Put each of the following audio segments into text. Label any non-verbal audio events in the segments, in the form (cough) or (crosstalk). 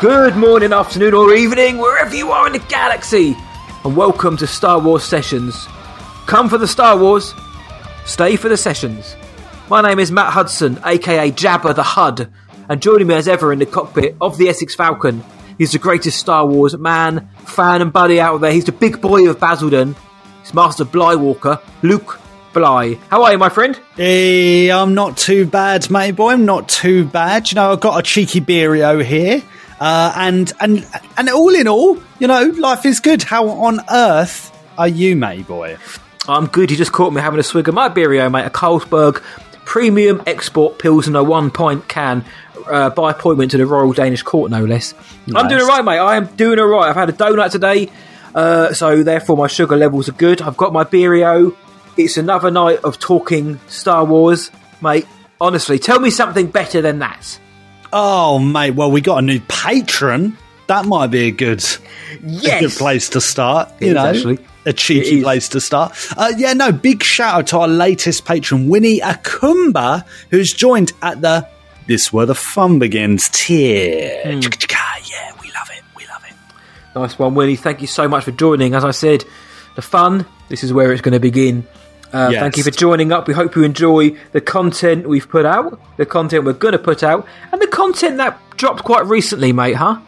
Good morning, afternoon, or evening, wherever you are in the galaxy, and welcome to Star Wars Sessions. Come for the Star Wars, stay for the sessions. My name is Matt Hudson, aka Jabba the Hud, and joining me as ever in the cockpit of the Essex Falcon, he's the greatest Star Wars man, fan, and buddy out there. He's the big boy of Basildon. He's Master Blywalker, Luke Bly. How are you, my friend? Hey, I'm not too bad, mate boy. I'm not too bad. You know, I've got a cheeky beerio here. Uh, and and and all in all, you know, life is good. How on earth are you, mate boy? I'm good. You just caught me having a swig of my Beerio, mate. A Carlsberg Premium Export Pilsner one pint can uh, by appointment to the Royal Danish Court, no less. I'm doing all right, mate. I am doing all right. I've had a donut today, uh, so therefore my sugar levels are good. I've got my Beerio. It's another night of talking Star Wars, mate. Honestly, tell me something better than that. Oh, mate. Well, we got a new patron. That might be a good, a Yes. good place to start. It you know, actually. a cheeky place to start. Uh, yeah, no. Big shout out to our latest patron, Winnie Akumba, who's joined at the "This Where the Fun Begins" tier. Hmm. Yeah, we love it. We love it. Nice one, Winnie. Thank you so much for joining. As I said, the fun, this is where it's going to begin. Uh, Yes. Thank you for joining up. We hope you enjoy the content we've put out, the content we're going to put out, and the content that dropped quite recently, mate, huh?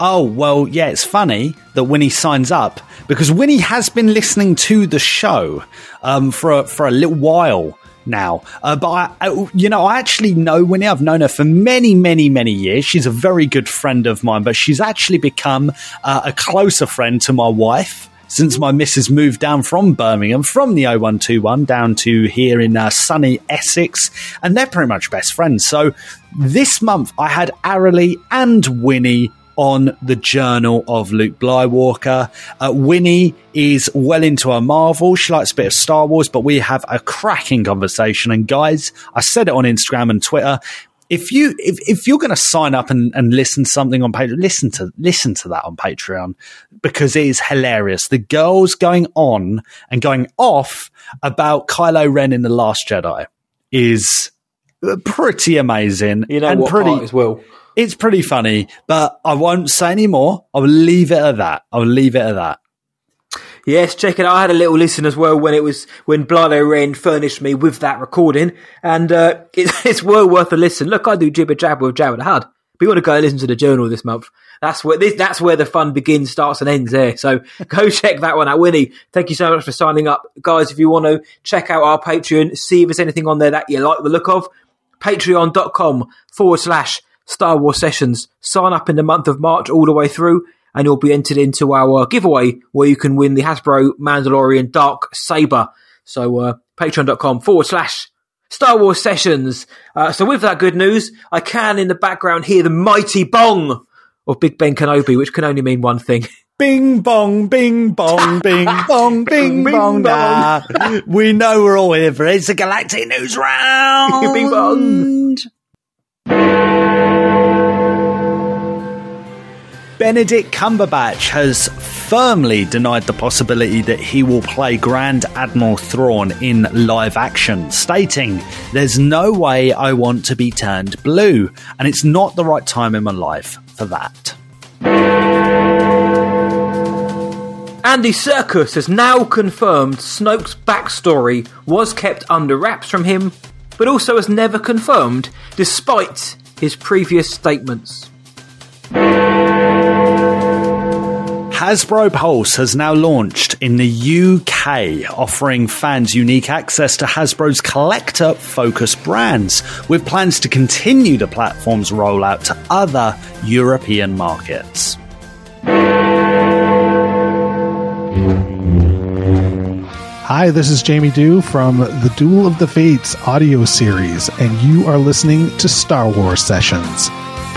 Oh, well, yeah, it's funny that Winnie signs up because Winnie has been listening to the show um, for, a, for a little while now. Uh, but, I, I, you know, I actually know Winnie. I've known her for many, many, many years. She's a very good friend of mine, but she's actually become uh, a closer friend to my wife. Since my missus moved down from Birmingham, from the 0121 down to here in uh, sunny Essex, and they're pretty much best friends. So this month I had Aralee and Winnie on the Journal of Luke Blywalker. Uh, Winnie is well into her Marvel. She likes a bit of Star Wars, but we have a cracking conversation. And guys, I said it on Instagram and Twitter. If you if, if you're going to sign up and, and listen to something on Patreon, listen to listen to that on Patreon because it is hilarious. The girls going on and going off about Kylo Ren in the Last Jedi is pretty amazing You know and what pretty part as well. it's pretty funny, but I won't say any more. I'll leave it at that. I'll leave it at that. Yes, check it out. I had a little listen as well when it was when Blado furnished me with that recording, and uh, (laughs) it's, it's well worth a listen. Look, I do jibber jabber with the Hud. But you want to go listen to the journal this month? That's where this, that's where the fun begins, starts, and ends there. So (laughs) go check that one out, Winnie. Thank you so much for signing up, guys. If you want to check out our Patreon, see if there's anything on there that you like the look of, patreon.com forward slash Star Wars Sessions. Sign up in the month of March all the way through, and you'll be entered into our giveaway where you can win the Hasbro Mandalorian Dark Saber. So uh, patreon.com forward slash Star Wars Sessions. Uh, so with that good news, I can in the background hear the mighty bong of Big Ben Kenobi, which can only mean one thing. (laughs) Bing bong, bing bong, (laughs) bing bong, bing Bing bong. bong. Nah. we know we're all here for it. It's a galactic news round. (laughs) Bing bong. Benedict Cumberbatch has firmly denied the possibility that he will play Grand Admiral Thrawn in live action, stating, There's no way I want to be turned blue, and it's not the right time in my life for that. Andy Serkis has now confirmed Snoke's backstory was kept under wraps from him, but also has never confirmed, despite his previous statements. Hasbro Pulse has now launched in the UK, offering fans unique access to Hasbro's collector focused brands, with plans to continue the platform's rollout to other European markets. Hi, this is Jamie Dew from the Duel of the Fates audio series, and you are listening to Star Wars Sessions.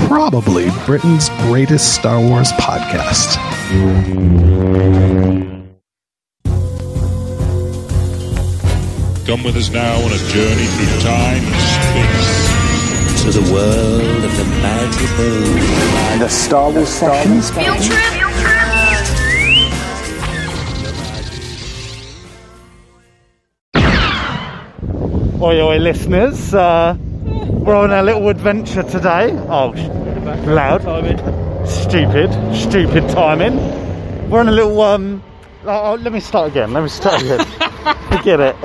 Probably Britain's greatest Star Wars podcast. Come with us now on a journey through time and space. To the world of the magical. The Star Wars sessions. Oi, oi, listeners. Uh, we're on a little adventure today. Oh, loud. Stupid, stupid timing. We're on a little. Um, oh, oh, let me start again. Let me start again. (laughs) Forget it.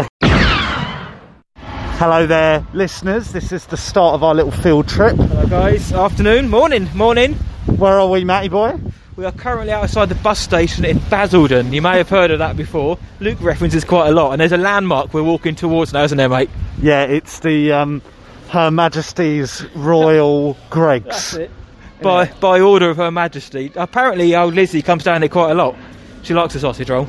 Hello there, listeners. This is the start of our little field trip. Hello, guys. Afternoon, morning, morning. Where are we, Matty boy? We are currently outside the bus station in Basildon. You may have heard of that before. Luke references quite a lot, and there's a landmark we're walking towards now, isn't there, mate? Yeah, it's the um, Her Majesty's Royal Greggs. By by order of Her Majesty. Apparently, old Lizzie comes down here quite a lot. She likes a sausage roll.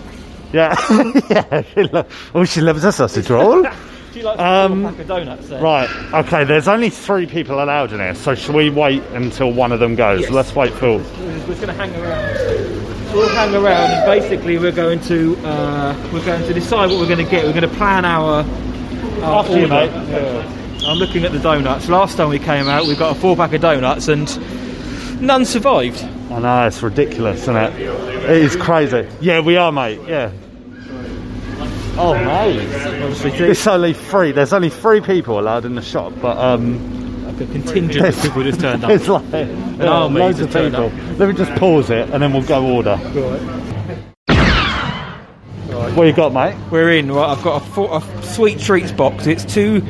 Yeah, (laughs) yeah. She lo- oh, she loves a sausage roll. (laughs) She likes Um, a pack of donuts. There. Right, okay, there's only three people allowed in here, so should we wait until one of them goes? Yes. Let's wait for. We're just going to hang around. We'll hang around, and basically, we're going to uh, we're going to decide what we're going to get. We're going to plan our. our After you, order. mate. Yeah. I'm looking at the donuts. Last time we came out, we got a four pack of donuts, and none survived. I know, it's ridiculous, isn't it? It is crazy. Yeah, we are, mate, yeah. Oh, mate. It's only three, there's only three people allowed in the shop, but um, like a contingent of people just turned up. (laughs) it's like yeah, army loads just of people. Let me just pause it and then we'll go order. What you got, mate? We're in. Right, I've got a, a sweet treats box. It's two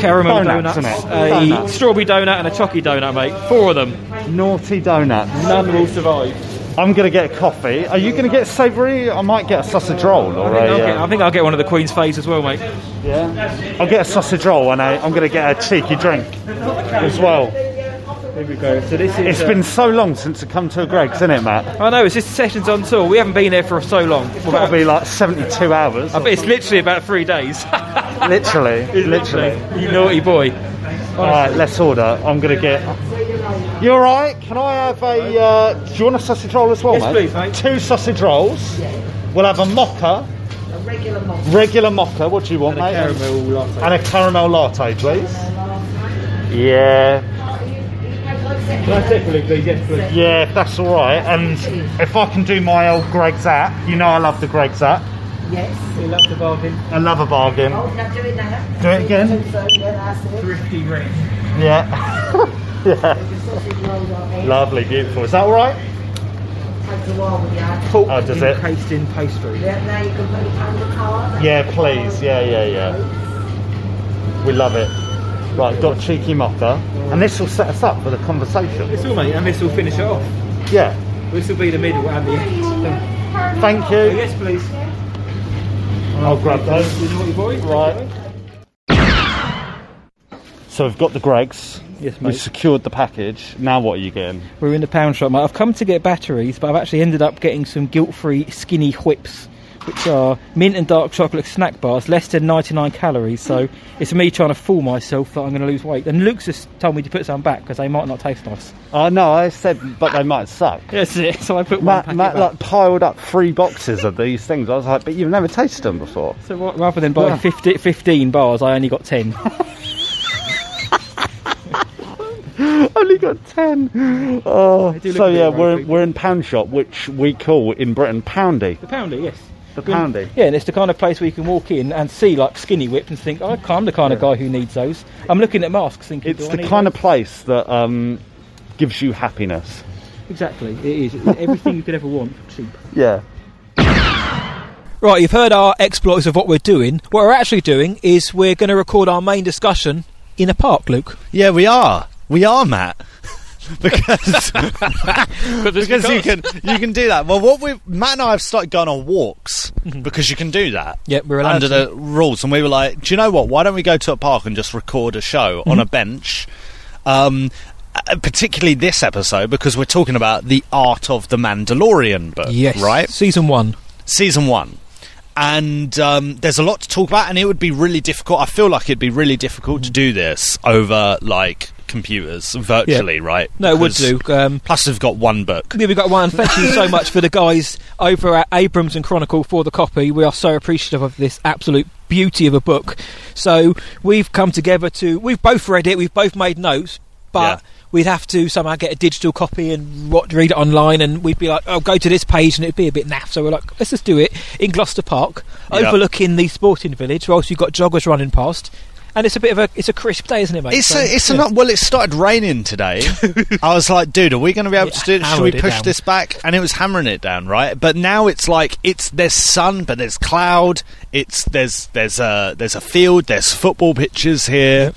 caramel Donuts, donuts, a Donuts. strawberry donut, and a chocky donut, mate. Four of them. Naughty donuts. None will survive. I'm going to get a coffee. Are you going to get savoury? I might get a sausage roll or I think, a, I'll get, uh, I think I'll get one of the Queen's face as well, mate. Yeah. I'll get a sausage roll and I, I'm going to get a cheeky drink as well. Here we go. So this is. It's uh, been so long since I come to a Greggs, isn't it, Matt? I know. It's just sessions on tour. We haven't been there for so long. It's got to be like 72 hours. I bet it's literally about three days. (laughs) Literally, literally. you naughty boy. All right, let's order. I'm to get. You all right? Can I have a? Uh, do you want a sausage roll as well, Yes, mate? please, mate. Two sausage rolls. We'll have a mocha. A regular mocha. Regular mocha. What do you want, mate? Caramel latte. And a caramel latte, please. Yeah. Can I take a please? Yes, please. Yeah, if that's all right. And if I can do my old Greggs app, you know I love the Greggs app. Yes. We love the bargain. I love a bargain. Oh, now do it now. Do it again. So, yeah, that's it. Thrifty rich. Yeah. (laughs) yeah. The sausage rolls on there. Lovely, beautiful. Is that all right? Takes a while with you. Oh, Pork Oh, does it? encased in pastry. Yeah, now you can put it on the card. Yeah, please. Yeah, yeah, yeah. We love it. Right, got a cheeky mocha. And this will set us up for the conversation. This will, mate, and this will finish it off. Yeah. This will be the middle and the end. Thank you. Oh, yes, please. I'll grab those. You naughty boy. Right. So we've got the Greggs. Yes, mate. We've secured the package. Now what are you getting? We're in the pound shop, mate. I've come to get batteries, but I've actually ended up getting some guilt-free skinny whips, which are mint and dark chocolate snack bars, less than 99 calories. So it's me trying to fool myself that I'm going to lose weight. And Luke's just told me to put some back because they might not taste nice. Oh no, I said, but they might suck. (laughs) That's it. So I put one Matt, packet Matt back. like piled up three boxes of these things. I was like, but you've never tasted them before. So ra- rather than buying 50, 15 bars, I only got 10. (laughs) (laughs) Only got ten. Oh, so yeah, we're we're in pound shop, which we call in Britain poundy. the poundy, yes. The poundy. Yeah, and it's the kind of place where you can walk in and see like skinny whips and think, oh, I'm the kind of guy who needs those. I'm looking at masks thinking, It's do I the need kind those? of place that um, gives you happiness. Exactly, it is. It's everything you could ever want, for cheap. Yeah. Right, you've heard our exploits of what we're doing. What we're actually doing is we're going to record our main discussion in a park, Luke. Yeah, we are. We are, Matt. (laughs) because (laughs) because you can you can do that. Well, what we Matt and I have started going on walks because you can do that. Yep, we're allowed under to. the rules, and we were like, do you know what? Why don't we go to a park and just record a show on a bench? Um, uh, particularly this episode because we're talking about the art of the Mandalorian book, right? Season one. season one. And um, there's a lot to talk about, and it would be really difficult. I feel like it'd be really difficult to do this over like computers virtually, right? No, it would do. Um, plus, they've got one book. Yeah, we've got one. Thank you so much for the guys over at Abrams and Chronicle for the copy. We are so appreciative of this absolute beauty of a book. So we've come together to. We've both read it. We've both made notes, but. Yeah. We'd have to somehow get a digital copy and what, read it online, and we'd be like, "Oh, go to this page," and it'd be a bit naff. So we're like, "Let's just do it in Gloucester Park, Yeah. overlooking the sporting village, whilst you've got joggers running past, and it's a bit of a, it's a crisp day, isn't it, mate?" It's So, a, it's yeah. a not well. It started raining today. (laughs) I was like, dude, are we going to be able It to do it? Should we push down. this back? And it was hammering it down, right? But now it's like it's there's sun, but there's cloud. It's there's there's a there's a field. There's football pitches here.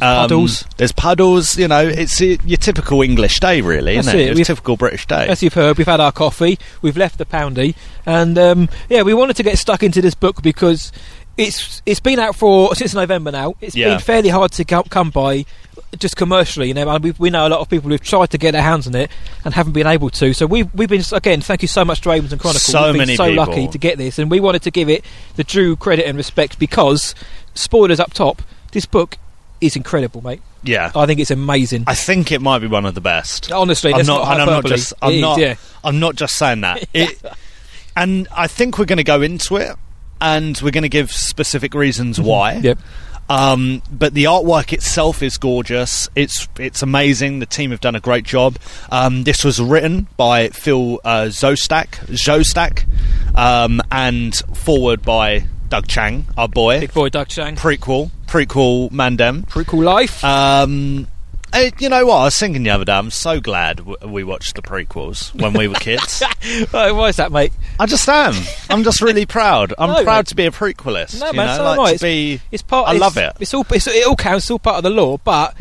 Um, puddles. There's puddles. You know, it's your typical English day, really, That's isn't it? it. We've- typical British day. As you've heard, we've had our coffee, we've left the poundy, and um, yeah, we wanted to get stuck into this book because it's it's been out for since November now. It's Yeah. been fairly hard to co- come by, just commercially. You know, and we, we know a lot of people who've tried to get their hands on it and haven't been able to. So we've we've been again. Thank you so much to Abrams and Chronicle. So we've been many so people. lucky to get this, and we wanted to give it the due credit and respect because spoilers up top. This book is incredible, mate. yeah. I think it's amazing. I think it might be one of the best. Honestly, I'm not, I'm not just. I'm not. yeah. I'm not just saying that. (laughs) It, and I think we're going to go into it, and we're going to give specific reasons why. Yep. Um, but the artwork itself is gorgeous. It's it's amazing. The team have done a great job. Um, this was written by Phil uh, Szostak, Szostak, um, and forward by Doug Chang, our boy. Big boy Doug Chang. Prequel, prequel Mandem. prequel life. Um, you know what? I was thinking the other day. I'm so glad w- we watched the prequels when we were kids. (laughs) oh, why is that, mate? I just am. I'm just really (laughs) proud. I'm No, proud mate. to be a prequelist. No, you man, know, so like am I. to be. It's part. I it's, love it. It's all. It's, it all counts. It's all part of the lore. But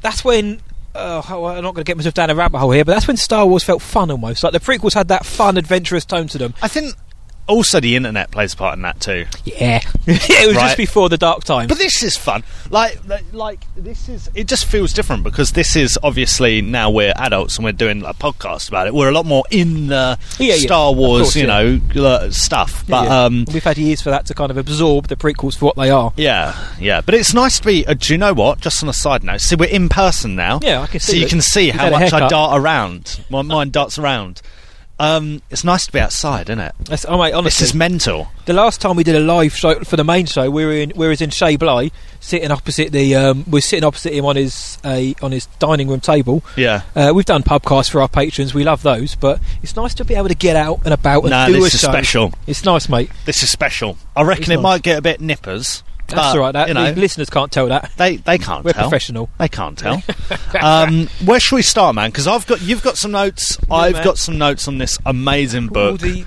that's when. Uh, well, I'm not going to get myself down a rabbit hole here, but that's when Star Wars felt fun almost. Like the prequels had that fun, adventurous tone to them. I think also the internet plays a part in that too. Yeah, (laughs) (laughs) it was Right. just before the dark times. But this is fun. Like, like, this is. It just feels different because this is obviously now we're adults and we're doing a podcast about it. We're a lot more in the Yeah, yeah, Star of Wars, course, you yeah. know, uh, stuff. But yeah. um, we've had years for that to kind of absorb the prequels for what they are. Yeah, yeah, but it's nice to be. Uh, do you know what? Just on a side note, see, we're in person now. Yeah, I can see. So you it. can see You've how much I dart around. My mind darts around. Um, it's nice to be outside, isn't it? That's, oh, mate, honestly, This is mental. the last time we did a live show for the main show, we were in we was in Shea Bly, sitting opposite the um, we are sitting opposite him on his uh, on his dining room table. Yeah. Uh, we've done pubcasts for our patrons. We love those, but it's nice to be able to get out and about and Nah, do this a is show. special. It's nice, mate. This is special. I reckon It's it nice. might get a bit nippers. That's but, all right. That you know, the listeners can't tell that. they they can't We're tell. professional. They can't tell. (laughs) um, where should we start, man? Because I've got you've got some notes. I've man. got some notes on this amazing Well, book. the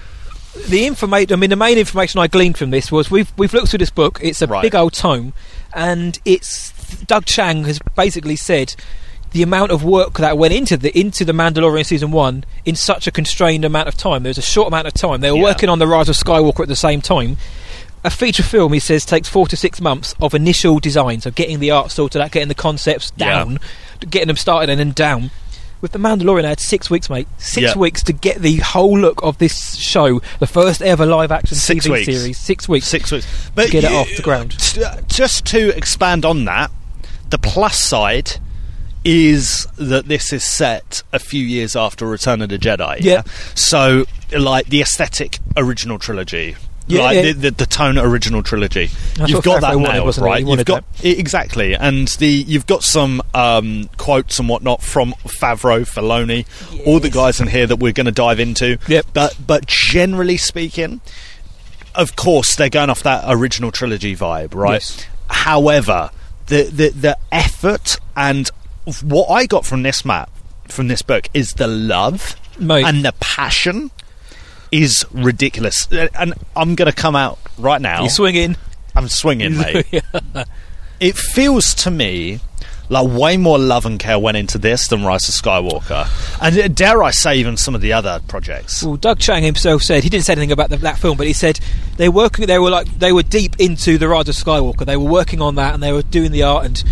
the information. I mean, the main information I gleaned from this was we've we've looked through this book. It's a Right. big old tome, and it's Doug Chang has basically said the amount of work that went into the into the Mandalorian season one in such a constrained amount of time. There was a short amount of time. They were Yeah. working on the Rise of Skywalker at the same time. A feature film, he says, takes four to six months of initial design, so getting the art sorted out, getting the concepts Yeah. down, getting them started and then down. With the Mandalorian, I had six weeks, mate. Six Yeah. weeks to get the whole look of this show, the first ever live action Six TV weeks. series. Six weeks. Six weeks. But get it off the ground. t- uh, Just to expand on that, the plus side is that this is set a few years after Return of the Jedi. Yeah. So, like the aesthetic original trilogy. Yeah, like yeah. The, the, the tone original trilogy, That's you've got that Favreau wanted, it? Right? You've got i- exactly, and the you've got some um, quotes and whatnot from Favreau, Filoni, all the guys in here that we're going to dive into. Yep. But but generally speaking, of course they're going off that original trilogy vibe, right? Yes. However, the, the the effort and what I got from this map from this book is the love Mate. and the passion is ridiculous. Uh, And I'm going to come out right now. You're swinging. I'm swinging, (laughs) mate. It feels to me like way more love and care went into this than Rise of Skywalker, and uh, dare I say, even some of the other projects. Well, Doug Chang himself said he didn't say anything about the, that film, but he said they were working. They were like they were deep into the Rise of Skywalker. They were working on that, and they were doing the art and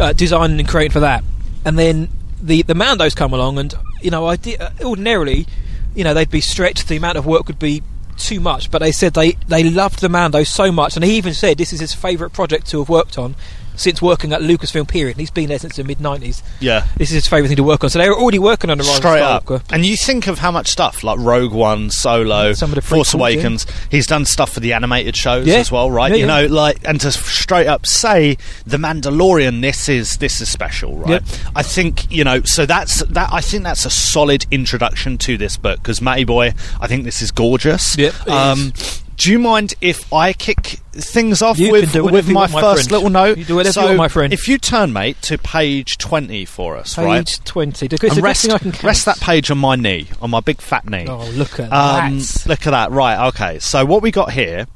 uh, designing and creating for that. And then the the Mandos come along, and you know, I did, uh, ordinarily, you know, they'd be stretched. The amount of work would be too much, but they said they they loved the Mando so much, and he even said this is his favourite project to have worked on. Since working at Lucasfilm period. He's been there since the mid nineties. Yeah. This is his favourite thing to work on. So they were already working on the Rise Straight of up. And you think of how much stuff like Rogue One, Solo, Some of the Force prequels, yeah. Awakens. He's done stuff for the animated shows Yeah. as well, right? Yeah, you know, like and to straight up say the Mandalorian, this is this is special, right? I think you know. So that's that. I think that's a solid introduction to this book because Matty Boy, I think this is gorgeous. Yep, Um, do you mind if I kick things off You with can do whatever with my first friend. little note? You do whatever so you want, my friend. If you turn, mate, to page twenty for us, Page right? twenty. It's the and rest, I can rest that page on my knee, on my big fat knee. Oh, look at Um, that. look at that. Right, okay. So what we got here,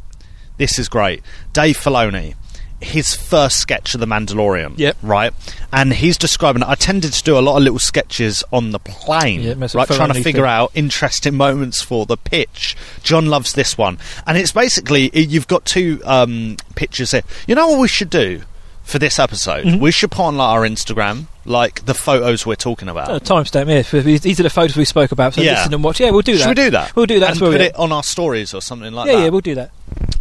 this is great. Dave Filoni, his first sketch of The Mandalorian. Yep. Right? And he's describing I tended to do a lot of little sketches on the plane. Yeah, right, trying to figure thing. out interesting moments for the pitch. John loves this one. And it's basically, you've got two um, pictures here. You know what we should do? For this episode, Mm-hmm. we should put on like our Instagram, like the photos we're talking about. Oh, timestamp, yeah. These are the photos we spoke about. So Yeah. listen and watch. Yeah, we'll do that. Should we do that? We'll do that. and put it on our stories or something like yeah, that. yeah, we'll do that.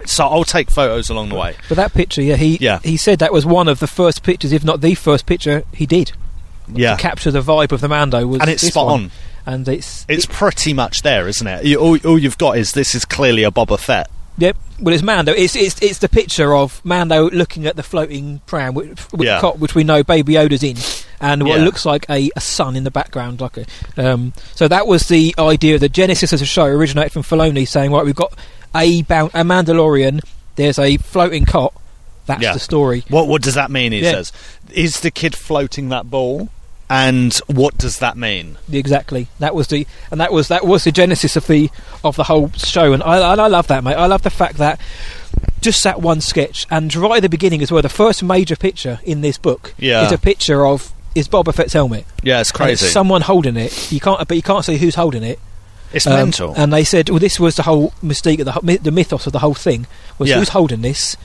So I'll take photos along the way. But that picture, yeah, he Yeah. he said that was one of the first pictures, if not the first picture he did Yeah, to capture the vibe of the Mando. Was and it's spot one. on. And it's It's pretty much there, isn't it? You, all, all you've got is this is clearly a Boba Fett. Yep. Well, it's Mando. It's it's it's the picture of Mando looking at the floating pram with, with Yeah. the cot, which we know Baby Yoda's in, and what Yeah. looks like a, a sun in the background. Like a, um, so that was the idea. The genesis of the show originated from Filoni saying, "Right, we've got a bound, a Mandalorian. There's a floating cot. That's Yeah. the story." What what does that mean? He says, is the kid floating that ball? And what does that mean? Exactly. That was the and that was that was the genesis of the of the whole show, and I and I love that, mate. I love the fact that just that one sketch, and right at the beginning as well, the first major picture in this book Yeah. is a picture of is Boba Fett's helmet. Yeah, it's And it's crazy. someone holding it. You can't, but you can't see who's holding it. it's Um, mental. And they said, well, this was the whole mystique of the the mythos of the whole thing was Yeah. who's holding this.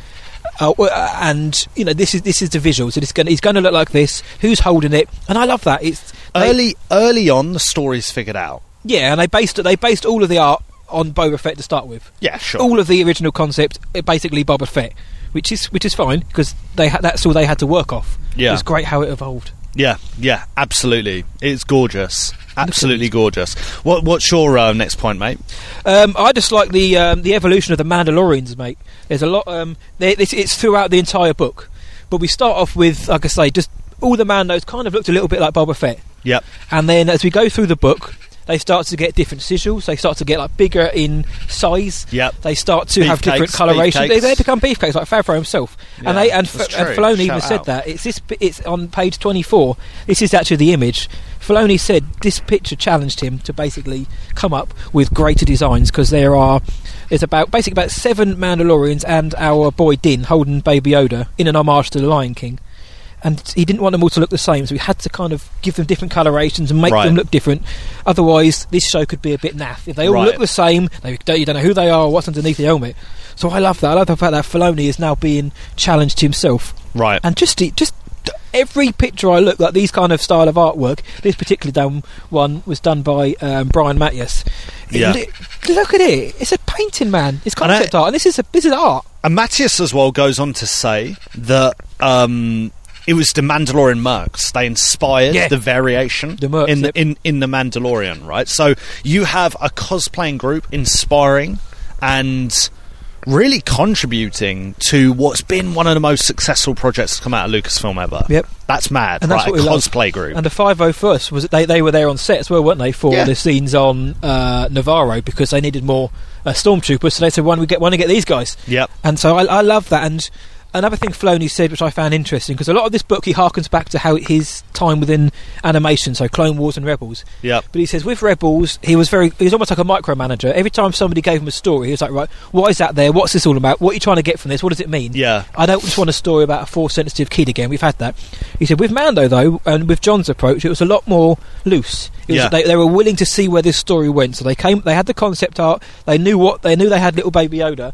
Uh, uh, and you know this is this is the visuals. It's going, he's going to look like this. Who's holding it? And I love that. It's they- early early on, the story's figured out. yeah, and they based it, they based all of the art on Boba Fett to start with. Yeah, sure. All of the original concept, uh, basically Boba Fett, which is which is fine because they ha- that's all they had to work off. Yeah. it's great how it evolved. Yeah, yeah, absolutely. It's gorgeous. Absolutely gorgeous. What what's your uh, next point, mate? Um, I just like the um, the evolution of the Mandalorians, mate. There's a lot. Um, there, it's, it's throughout the entire book, but we start off with, like I say, just all the Mandos kind of looked a little bit like Boba Fett, Yep. and then as we go through the book. They start to get different sigils. They start to get like bigger in size. Yep. They start to have different Beefcakes, coloration. They, they become beefcakes like Favreau himself. Yeah, and they and, F- and. Filoni even Shout said that it's this. It's on page twenty four. This is actually the image. Filoni said this picture challenged him to basically come up with greater designs because there are there's about basically about seven Mandalorians and our boy Din holding Baby Yoda in an homage to the Lion King. And he didn't want them all to look the same, so he had to kind of give them different colorations and make Right. them look different. Otherwise, this show could be a bit naff. If they all Right. look the same, they don't, you don't know who they are or what's underneath the helmet. So I love that. I love the fact that Filoni is now being challenged himself Right. and just just every picture I look like these kind of style of artwork. This particular done one was done by um, Brian Matyas. It- Yeah. look at it. It's a painting, man. It's And I- concept art, and this is a, this is art. And Matyas as well goes on to say that um, it was the Mandalorian mercs. They inspired Yeah. the variation The mercs, in, the, in in the Mandalorian, right? So you have a cosplaying group inspiring and really contributing to what's been one of the most successful projects to come out of Lucasfilm ever. Yep. That's mad, And that's right? what a we love. cosplay group. And the 501st was they they were there on set as well, weren't they, for Yeah. the scenes on uh, Nevarro because they needed more uh, stormtroopers. So they said, "Why don't we get why don't we get these guys?" yep. And so I, I love that. And another thing Filoni said, which I found interesting, because a lot of this book he harkens back to how his time within animation, so Clone Wars and Rebels. Yeah. But he says with Rebels, he was very, he was almost like a micromanager. Every time somebody gave him a story, he was like, right, why is that there? What's this all about? What are you trying to get from this? What does it mean? Yeah. I don't just want a story about a force sensitive kid again. We've had that. He said with Mando though, and with John's approach, it was a lot more loose. It was, Yeah. they, they were willing to see where this story went. So they came, they had the concept art. They knew what they knew. They had little baby Yoda.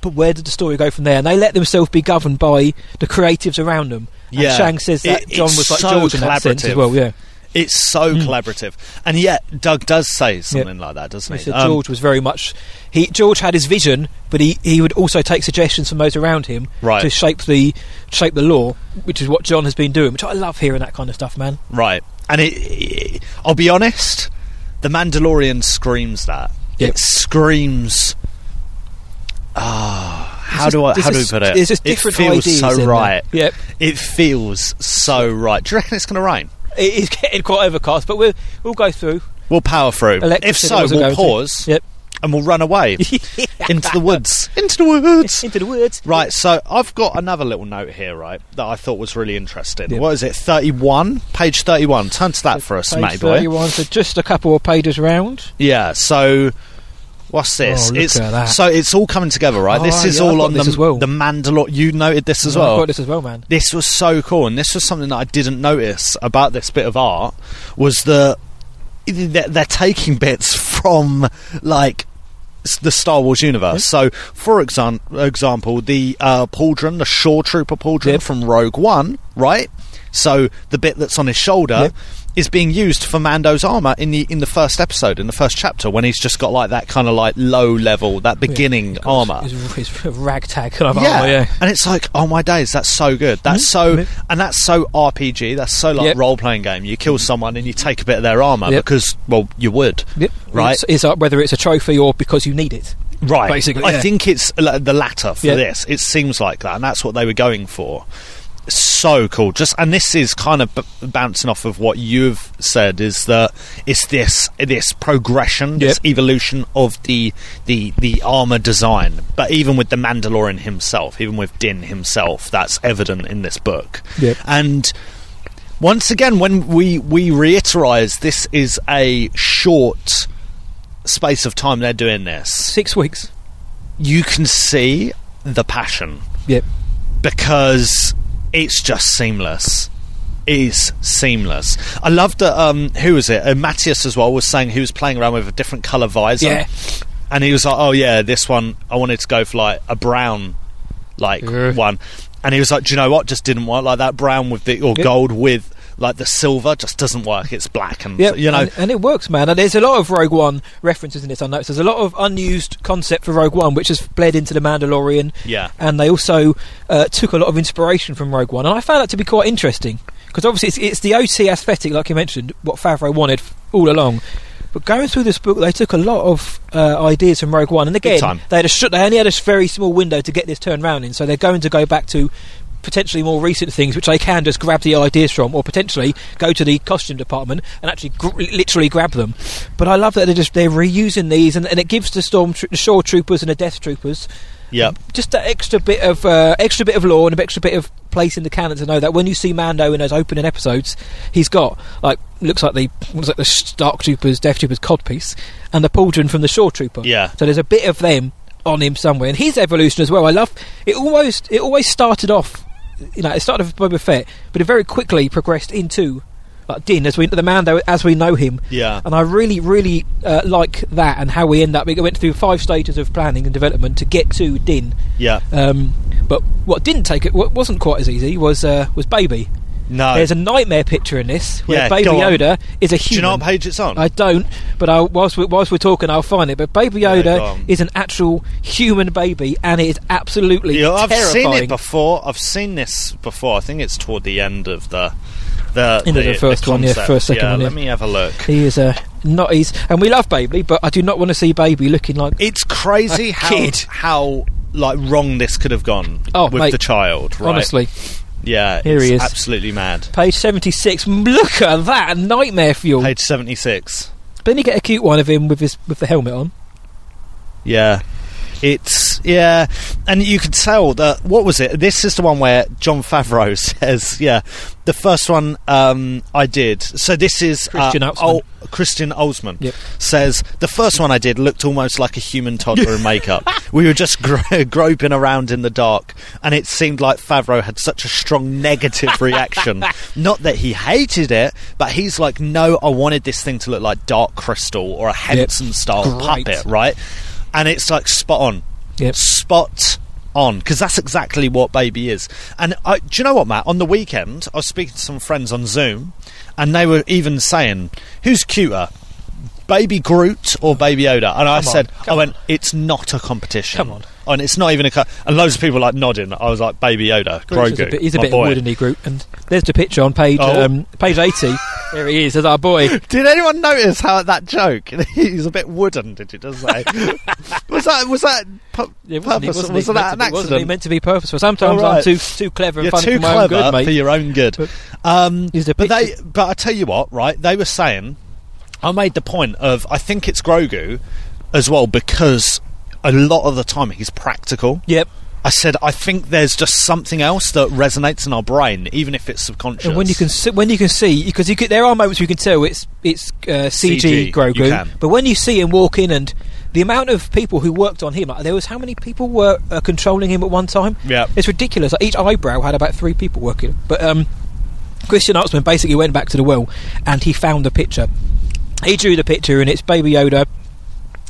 But where did the story go from there? And they let themselves be governed by the creatives around them. And Yeah. Chang says that It- John was like so George in that sense as well. Yeah. It's so collaborative, and yet Doug does say something like that, doesn't He Um, George was very much he. George had his vision, but he, he would also take suggestions from those around him Right. to shape the shape the lore, which is what John has been doing. Which I love hearing that kind of stuff, man. Right. And it, it- I'll be honest, The Mandalorian screams that. Yep. It screams. Ah, how just- do I how do we put it? It's just it different feels ideas so there. right. Yep. It feels so right. Do you reckon it's going to rain? It is getting quite overcast, but we'll we'll go through. We'll power through. Electric if so, we'll to. pause Yep. and we'll run away (laughs) into the woods. (laughs) Into the woods. Into the woods. Right, so I've got another little note here, right, that I thought was really interesting. Yep. What is it? 31? Page 31. Turn to that for us, matey boy. 31, so just a couple of pages round. Yeah, so what's this? Oh, it's so it's all coming together, right? Oh, this is yeah, all on the well. the Mandalore. You noted this as I've well. got this as well, man. This was so cool, and this was something that I didn't notice about this bit of art was that they're, they're taking bits from like the Star Wars universe. So, for exam- example, the uh, pauldron, the Shore Trooper pauldron Yep. from Rogue One, right? So the bit that's on his shoulder Yep. Is being used for Mando's armor in the in the first episode, in the first chapter, when he's just got like that kind of like low level, that beginning armor. His, his ragtag kind of Yeah. armor, yeah. and it's like, oh my days, that's so good. That's so, Mhm. and that's so RPG. That's so like Yep. role playing game. You kill someone and you take a bit of their armor Yep. because, well, you would, Yep. right? It's, it's whether it's a trophy or because you need it. right. basically, I yeah. think it's the latter for Yeah. this. It seems like that, and that's what they were going for. So cool. Just and this is kind of b- bouncing off of what you've said is that it's this this progression, this evolution of the the the armor design. But even with the Mandalorian himself, even with Din himself, that's evident in this book. Yep. And once again, when we we reiterise, this is a short space of time they're doing this. Six weeks. You can see the passion Yep. because it's just seamless. is seamless. I loved that. Um, who was it? Uh, Matyas as well was saying he was playing around with a different color visor. Yeah. and he was like, "Oh yeah, this one I wanted to go for like a brown, like Yeah. one." And he was like, "Do you know what? Just didn't work like that. Brown with the or gold with like the silver just doesn't work. It's black and Yeah, you know." and, and it works, man. And there's a lot of Rogue One references in this. I noticed there's a lot of unused concept for Rogue One, which has bled into the Mandalorian. Yeah. and they also uh, took a lot of inspiration from Rogue One, and I found that to be quite interesting because obviously it's, it's the OT aesthetic, like you mentioned, what Favreau wanted all along. But going through this book, they took a lot of uh, ideas from Rogue One, and again, time. they had a sh- they only had a very small window to get this turned round in, so they're going to go back to potentially more recent things, which they can just grab the ideas from, or potentially go to the costume department and actually gr- literally grab them. But I love that they're just they're reusing these, and, and it gives the storm tro- the shore troopers and the death troopers Yeah, just that extra bit of uh, extra bit of lore and an extra bit of place in the canon to know that when you see Mando in those opening episodes, he's got like looks like the looks like the Stark Troopers, Death Troopers codpiece, and the pauldron from the Shore Trooper. Yeah. So there's a bit of them on him somewhere, and his evolution as well. I love it. Almost it always started off, you know, it started with Boba Fett, but it very quickly progressed into. Like Din, as we the Mando as we know him, Yeah. and I really, really uh, like that and how we end up. We went through five stages of planning and development to get to Din, Yeah. um, but what didn't take it, what wasn't quite as easy, was uh, was Baby. No. There's a nightmare picture in this where Yeah, Baby. Yoda is a human. Do you know what page it's on? I don't, but I, whilst, we, whilst we're talking, I'll find it. But Baby Yoda is an actual human baby, and it is absolutely Yeah, I've terrifying. seen it before. I've seen this before. I think it's toward the end of the the, End of the first one, yeah, first, second yeah, one, yeah. Let me have a look. He is a not he's, and we love Baby, but I do not want to see Baby looking like It's crazy how kid. how like wrong this could have gone Oh, with mate, the child. Right? honestly. Yeah, Here it's he is. absolutely mad. Page seventy six. Look at that nightmare fuel. Page seventy six. But then you get a cute one of him with his with the helmet on. Yeah. It's yeah, and you can tell that what was it? This is the one where Jon Favreau (laughs) says, "Yeah, the first one um, I did." So this is Christian uh, Alzmann. Ol- Christian Alzmann Yep. says the first one I did looked almost like a human toddler in makeup. (laughs) we were just gro- (laughs) groping around in the dark, and it seemed like Favreau had such a strong negative reaction. Not that he hated it, but he's like, "No, I wanted this thing to look like Dark Crystal or a Henson style Great. puppet, right?" And it's like spot on Yep. spot on because that's exactly what baby is. And I, do you know what, Matt? On the weekend, I was speaking to some friends on Zoom, and they were even saying, "Who's cuter?" Baby Groot or Baby Yoda? And I Come said, come I went, it's not a competition. Come on. And it's not even a. Co- and loads of people like nodding. I was like, Baby Yoda, Grogu, a bit, he's a bit boy. woodeny group, and there's the picture on page Oh. um, page eighty. there he is, as our boy. (laughs) Did anyone notice how that joke? (laughs) He's a bit wooden. Did you just say? (laughs) was that was that pu- Yeah, wasn't purpose? wasn't was that an to be- wasn't he accident? meant to be purposeful? Sometimes Oh, I'm too too clever and You're funny too for my clever own good, mate. for your own good. But- Um, the but they, but I tell you what, right? They were saying, I made the point of I think it's Grogu as well because a lot of the time he's practical. Yep. I said I think there's just something else that resonates in our brain, even if it's subconscious. And when you can see, when you can see, because you could, there are moments where you can tell it's it's uh, CG, CG, Grogu, but when you see him walk in and the amount of people who worked on him, like, there was how many people were uh, controlling him at one time? Yeah. it's ridiculous. Like, each eyebrow had about three people working. But um, Christian Alzmann basically went back to the well and he found the picture. He drew the picture and it's Baby Yoda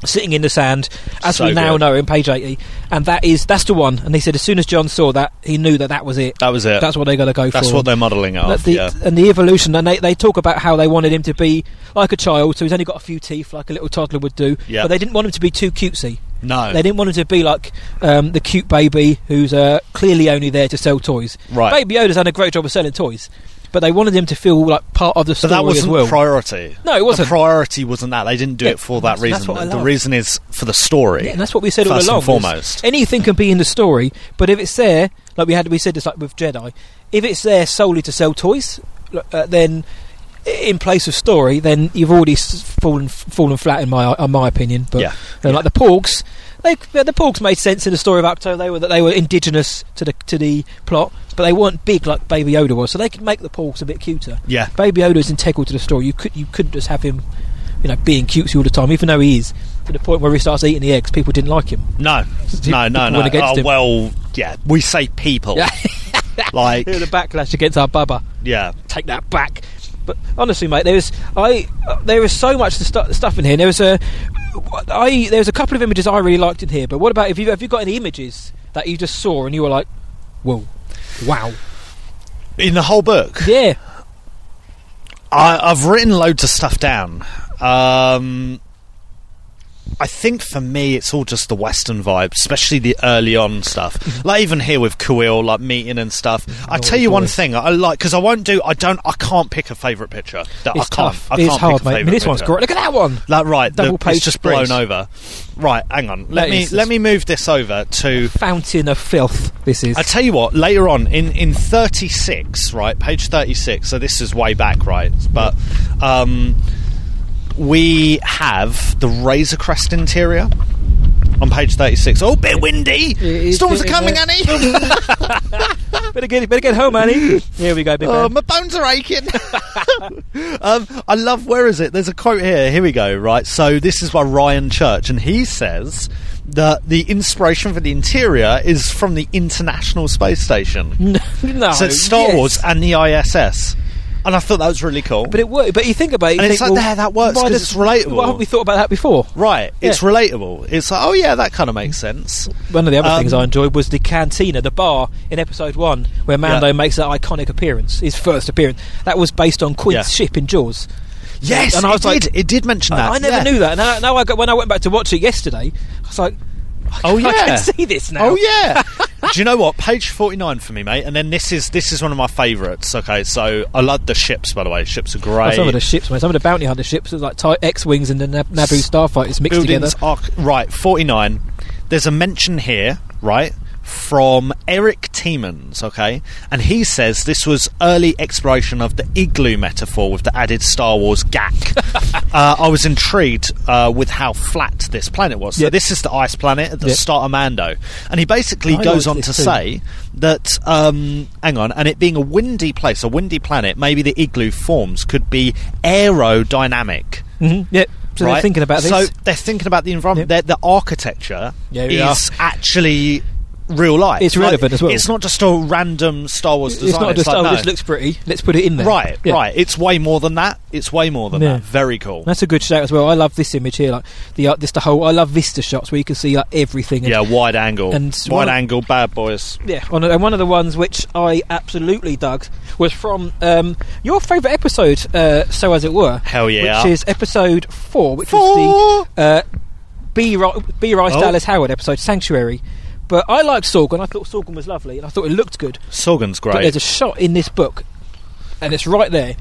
sitting in the sand, as So we now good. know in page eighty, and that is that's the one. And he said as soon as John saw that, he knew that that was it. that was it. That's what they're going to go That's for. That's what they're modelling off. the, yeah. And the evolution, and they, they talk about how they wanted him to be like a child, so he's only got a few teeth, like a little toddler would do. Yeah. But they didn't want him to be too cutesy. No. They didn't want him to be like um, the cute baby who's uh, clearly only there to sell toys. Right. Baby Yoda's done a great job of selling toys, but they wanted him to feel like part of the But story that wasn't as well. priority. No, it wasn't. The priority wasn't that. They didn't do Yeah, it for that reason. that's what I the reason is for the story. Yeah, and that's what we said all First and along. foremost. anything can be in the story, but if it's there, like we had, we said this like with Jedi, if it's there solely to sell toys, uh, then in place of story, then you've already fallen fallen flat in my in my opinion. But Yeah. uh, like the Porgs, they the Porgs made sense in the story of Ahch-To. They were that they were indigenous to the to the plot, but they weren't big like Baby Yoda was, so they could make the Porgs a bit cuter. Yeah. Baby Yoda is integral to the story. You could you couldn't just have him. You know, being cutesy all the time, even though he is, to the point where he starts eating the eggs, people didn't like him. No, (laughs) no, no, no. Oh, him. well, yeah. We say people. Yeah. like, (laughs) the backlash against our Bubba. yeah. Take that back. But honestly, mate, there is I there is so much stu- stuff in here. There was a I there's a couple of images I really liked in here. But what about if you have you got any images that you just saw and you were like, whoa, wow, In the whole book, yeah, I, I've written loads of stuff down. Um, I think for me, it's all just the Western vibe, especially the early on stuff. (laughs) like even here with Kuil, like meeting and stuff. I Oh, tell you one thing, I like because I won't do. I don't. I can't pick a favourite picture. That it's I can't. tough. I it's can't hard, pick a mate. I mean, this one's great. Look at that one. Like right, the, Double page it's just blown over. Right, hang on. Let That me let me move this over to. Fountain of filth. This is. I tell you what, later on in, in 36, right, page 36, so this is way back, right, but um, we have the Razor Crest interior on page 36. Oh, bit windy! Storms are coming. Annie! (laughs) better get better get home, Annie. Here we go, big oh, man. my bones are aching. (laughs) um, I love, where is it? There's a quote here. Here we go, right? So this is by Ryan Church, and he says that the inspiration for the interior is from the International Space Station. (laughs) no, So it's Star yes. Wars and the ISS. And I thought that was really cool. But it worked. But you think about it, And think, it's like, well, there, that works why 'cause does- it's relatable. Why haven't we thought about that before? right, it's relatable. It's like, oh yeah, that kind of makes sense. One of the other Um, things I enjoyed was the cantina, the bar in episode one, where Mando Yeah. makes that iconic appearance, his first appearance. That was based on Quint's Yeah. ship in Jaws. Yes, and I was it like, did. It did mention that. I, I never yeah. knew that. And now, now I got, when I went back to watch it yesterday, I was like, Oh yeah, I yeah, can see this now. Oh yeah. (laughs) Do you know what? Page forty nine for me, mate. And then this is this is one of my favourites. Okay, so I love the ships. By the way, ships are Oh, great. some of the ships, man, some of the bounty hunter ships, are like Ty- X-wings and the Nab- Naboo starfighters mixed buildings together. are right 49 there's a mention here right from Erik Tiemens, okay, and he says this was early exploration of the igloo metaphor with the added Star Wars gack. (laughs) uh, I was intrigued uh, with how flat this planet was. So Yep. this is the ice planet at the Yep. start of Mando, and he basically I goes on to too. say that um, hang on, and it being a windy place, a windy planet, maybe the igloo forms could be aerodynamic hmm Yep. So they're thinking about this. So they're thinking about the environment. Yep. The architecture Yeah, is actually real life. It's relevant as well. It's not just a random Star Wars design. It's not just like, oh, no. this looks pretty. Let's put it in there. right, Yeah. right. It's way more than that. It's way more than Yeah. that. Very cool. That's a good shout as well. I love this image here, like the uh, this the whole. I love Vista shots where you can see like everything. And, yeah, wide angle, and wide angle, bad boys. yeah. On, and one of the ones which I absolutely dug was from um, your favourite episode, uh, so as it were. Hell yeah. Which is episode four, which Four. was the uh, B. Bryce Oh. Dallas Howard episode, Sanctuary. But I liked Sorgan. I thought Sorgan was lovely, and I thought it looked good. Sorgan's But great. there's a shot in this book, and it's right there.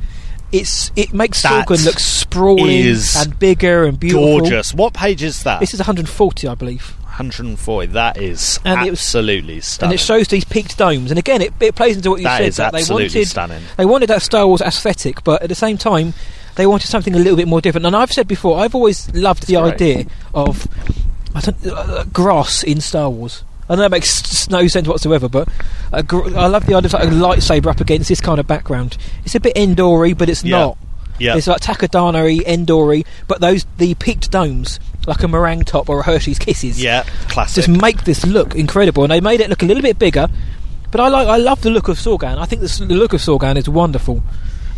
It's it makes That Sorgan look sprawling and bigger and beautiful. Gorgeous. What page is that? This is 140, I believe, 140. That is And it was- absolutely stunning. and it shows these peaked domes. And again, it, it plays into what you That said is that they wanted stunning. they wanted that Star Wars aesthetic, but at the same time, they wanted something a little bit more different. And I've said before, I've always loved the idea of I don't, uh, grass in Star Wars. I know it makes no sense whatsoever, but a gr- I love the idea of like a lightsaber up against this kind of background. It's a bit Endory, but it's Yeah. not. Yeah. It's like Takodana-y, Endory, but those the peaked domes, like a meringue top or a Hershey's Kisses yeah, classic. just make this look incredible. And they made it look a little bit bigger, but I like I love the look of Sorgan. I think this, the look of Sorgan is wonderful.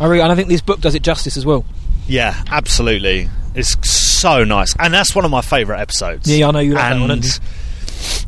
I really, and I think this book does it justice as well. Yeah, absolutely. It's so nice, and that's one of my favourite episodes. Yeah, I know you like that one?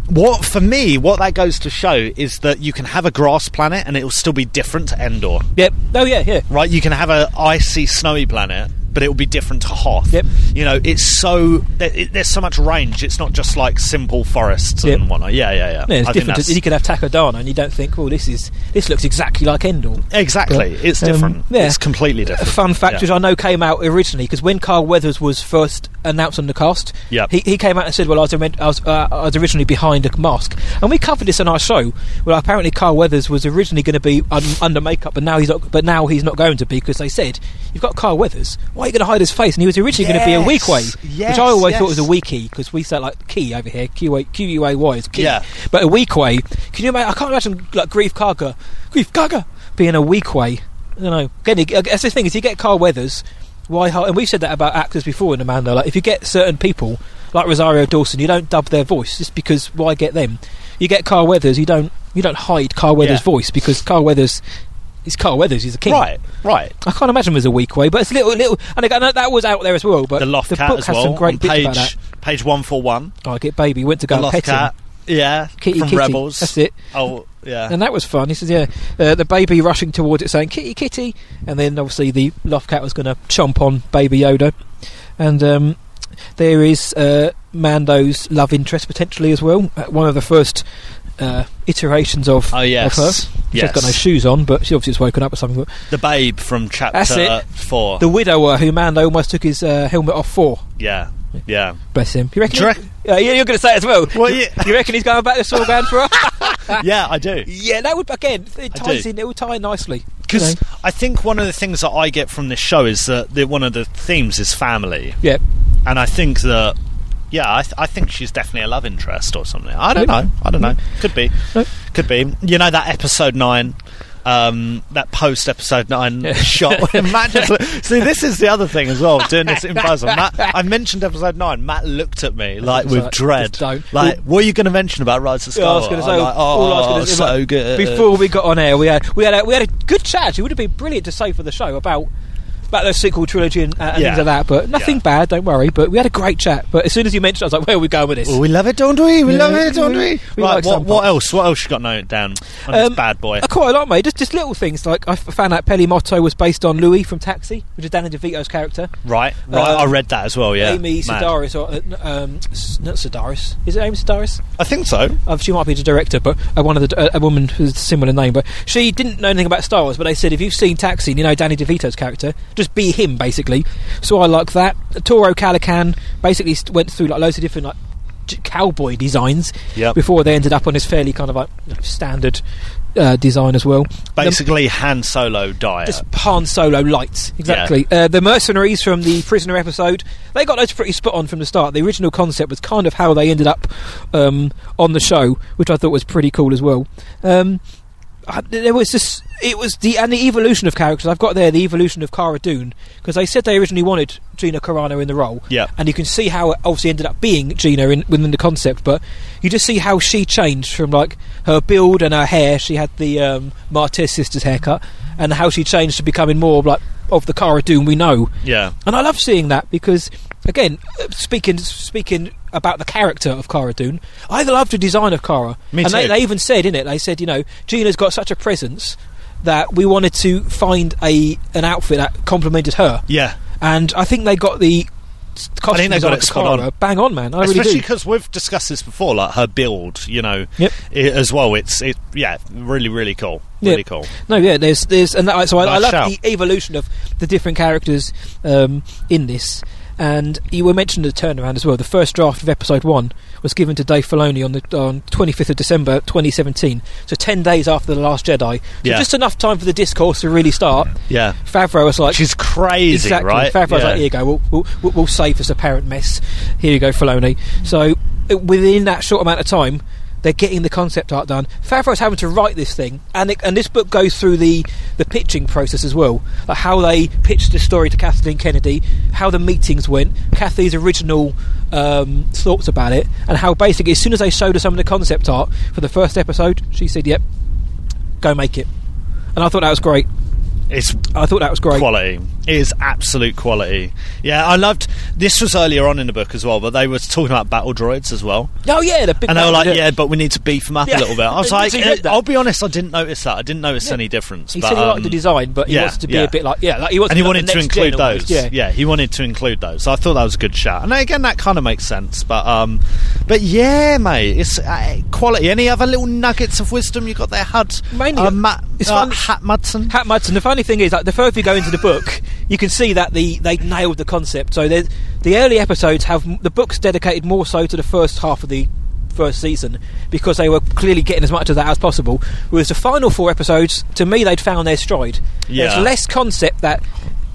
What for me, what that goes to show is that you can have a grass planet and it will still be different to Endor. Yep. Oh yeah, yeah. Right? You can have a icy, snowy planet, but it will be different to Hoth. Yep. You know, it's so there, it, there's so much range. It's not just like simple forests Yep. and whatnot. Yeah, yeah, yeah. Yeah, it's I different. You could have Takodana, and you don't think, "Oh, this is this looks exactly like Endor." exactly. But, it's um, different. yeah. It's completely A different. fun fact, Yeah. which I know came out originally because when Carl Weathers was first announced on the cast, Yep. he, he came out and said, "Well, I was, I was, uh, I was originally behind a mask," and we covered this on our show. Well, apparently Carl Weathers was originally going to be un- under makeup, but now he's not. But now he's not going to be because they said, "You've got Carl Weathers. Why are you going to hide his face?" And he was originally going to be a Yes. Weequay, Yes, which I always thought was a Wiki because we say like key over here, Q A Q U A Y is key. Yeah. But a Weequay, can you imagine? I can't imagine like Greef Karga, Greef Karga being a Weequay. I don't know. Again, guess the thing is, you get Carl Weathers. Why? And we've said that about actors before in the Mando. Like, if you get certain people like Rosario Dawson, you don't dub their voice just because why get them? You get Carl Weathers, you don't you don't hide Carl Weathers' Yeah. voice because Carl Weathers is Carl Weathers. He's a king. Right, right. I can't imagine as a Weequay, but it's little, little. And again, that was out there as well. But The Loft the Cat book as has well. some great bits page about that. page one four one. Oh, I get baby went to go The Loft pet him. Cat. Yeah, Kitty, from kitty. Rebels. That's it. Oh, yeah. And that was fun. He says, "Yeah, uh, the baby rushing towards it, saying kitty, kitty," and then obviously the loth-cat was going to chomp on Baby Yoda, and um, there is uh, Mando's love interest potentially as well. Uh, one of the first uh, iterations of, Oh, yes. of her. She's got no shoes on, but she obviously has woken up or something. The babe from chapter That's it. four. the widower who Mando almost took his uh, helmet off for. yeah, yeah. Bless him. You reckon? Do you rec- yeah, yeah, you're going to say it as well. Well, yeah. you reckon he's going back to Sorgan for us? (laughs) yeah, I do. yeah, that would again. It ties in. It will tie in nicely. Because You know? I think one of the things that I get from this show is that the, one of the themes is family, Yeah. and I think that. Yeah, I, th- I think she's definitely a love interest or something. I don't know. I don't know. Could be. Could be. You know that episode nine, um, that post episode nine Yeah. (laughs) shot. (laughs) when Matt (laughs) just see, this is the other thing as well. Doing this in person, Matt. I mentioned episode nine. Matt looked at me like with like, dread. Like, Well- what are you going to mention about Rise of Skywalker? Yeah, I was going to say, like, oh, was say, so like, good. Before we got on air, we had we had a, we had a good chat. It would have been brilliant to say for the show about about the sequel trilogy and, uh, and Yeah. things like that. But nothing Yeah. bad, don't worry. But we had a great chat. But as soon as you mentioned, it, I was like, where are we going with this? Well, we love it, don't we? We Yeah, love it, don't we? we right, like what, what else? What else you got noted down on Um, this bad boy? I quite a lot, mate. Just just little things like I found out Peli Motto was based on Louis from Taxi, which is Danny DeVito's character. Right, right. uh, I read that as well. Yeah, Amy Mad. Sedaris, or uh, um, not Sedaris. Is it Amy Sedaris? I think so. Uh, she might be the director, but uh, one of the uh, a woman who's a similar name. But she didn't know anything about Star Wars. But they said if you've seen Taxi, and you know Danny DeVito's character, just be him basically. So I like that. Toro Calican basically went through like loads of different like cowboy designs Yep. before they ended up on this fairly kind of like standard uh, design as well. Basically, Han Solo diet. Just Han Solo lights, exactly. Uh, the mercenaries from the Prisoner episode, they got those pretty spot on from the start. The original concept was kind of how they ended up um, on the show, which I thought was pretty cool as well. Um, there was this. It was the and the evolution of characters. I've got there the evolution of Cara Dune because they said they originally wanted Gina Carano in the role. Yeah. and you can see how it obviously ended up being Gina in, within the concept. But you just see how she changed from like her build and her hair. She had the um, Martez sisters haircut, and how she changed to becoming more like of the Cara Dune we know. Yeah. And I love seeing that because, again, uh, speaking speaking about the character of Cara Dune, I love the design of Cara. Me and They, too. they even said in it, they said, you know, Gina's got such a presence that we wanted to find a an outfit that complemented her. Yeah. And I think they got the costume I think they got it spot Cara on. bang on, man. I Especially really because we've discussed this before, like her build, you know, Yep. i- as well. It's it, yeah, really, really cool, really cool. No, yeah, there's there's and that, so I, I love shout. the evolution of the different characters um, in this. And you were mentioning the turnaround as well. The first draft of episode one was given to Dave Filoni on the on 25th of December 2017, so 10 days after the Last Jedi. So Yeah. just enough time for the discourse to really start. Yeah, Favreau was like, She's crazy, exactly. right? Favreau's yeah. like, here you go. We'll, we'll, we'll, we'll save this apparent mess. Here you go, Filoni. So uh, within that short amount of time, they're getting the concept art done. Favreau's having to write this thing, and it, and this book goes through the the pitching process as well, like how they pitched the story to Kathleen Kennedy, how the meetings went, Kathy's original um, thoughts about it, and how basically as soon as they showed her some of the concept art for the first episode, she said, "Yep, go make it." And I thought that was great. It's I thought that was great. quality. It is absolute quality. Yeah, I loved. This was earlier on in the book as well, but they were talking about battle droids as well, Oh yeah, the big and they were like, "Yeah, but we need to beef them up Yeah. a little bit." I (laughs) was like, eh, I'll be honest, I didn't notice that. I didn't notice Yeah. any difference." He but, said he liked um, the design, but he yeah, wants to be yeah. a bit like yeah, like he wants. and he like wanted to include those. Yeah, he wanted to include those. So I thought that was a good shout. And again, that kind of makes sense. But um, but yeah, mate, it's uh, quality. Any other little nuggets of wisdom you got there, Hud? Mainly, uh, Matt, it's uh, fun- Hat Mudson. Hat Mudson. The funny thing is, like the further you go into the book, you can see that the they nailed the concept. So the early episodes have the books dedicated more so to the first half of the first season because they were clearly getting as much of that as possible. Whereas the final four episodes, to me, they'd found their stride. Yeah. There's less concept that.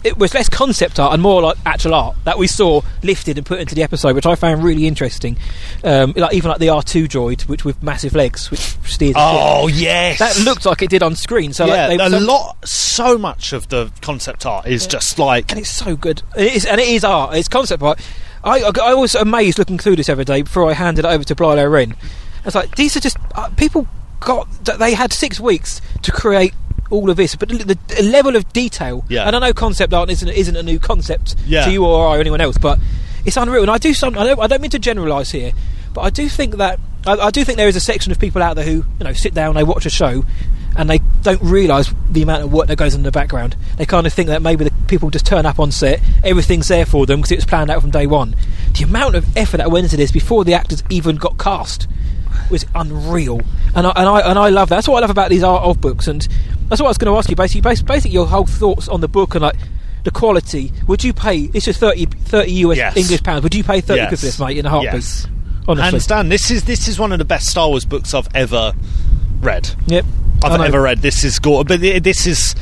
It was less concept art and more like actual art that we saw lifted and put into the episode, which I found really interesting. Um, like even like the R two droid, which with massive legs, which steers. Oh yes, That looked like it did on screen. So yeah, like, they, a lot. So much of the concept art is just like and it's so good. It is, and it is art. It's concept art. I, I, I was amazed looking through this every day before I handed it over to Blilo Wren. It's like these are just uh, people got. They had six weeks to create all of this, but the, the level of detail. Yeah. And I know concept art isn't isn't a new concept Yeah. to you or I or anyone else, but it's unreal. And I do some. I don't, I don't mean to generalise here, but I do think that I, I do think there is a section of people out there who you know sit down, they watch a show, and they don't realise the amount of work that goes in the background. They kind of think that maybe the people just turn up on set, everything's there for them because it was planned out from day one. The amount of effort that went into this before the actors even got cast was unreal, and I, and I and I love that. That's what I love about these art of books, and that's what I was going to ask you. Basically, bas- basically your whole thoughts on the book and like the quality. Would you pay? This is 30, 30 US Yes. English pounds. Would you pay thirty Yes. for this, mate, in a heartbeat? Yes. Honestly, hands down. This is this is one of the best Star Wars books I've ever read. Yep. I've ever read. This is gore, but this is.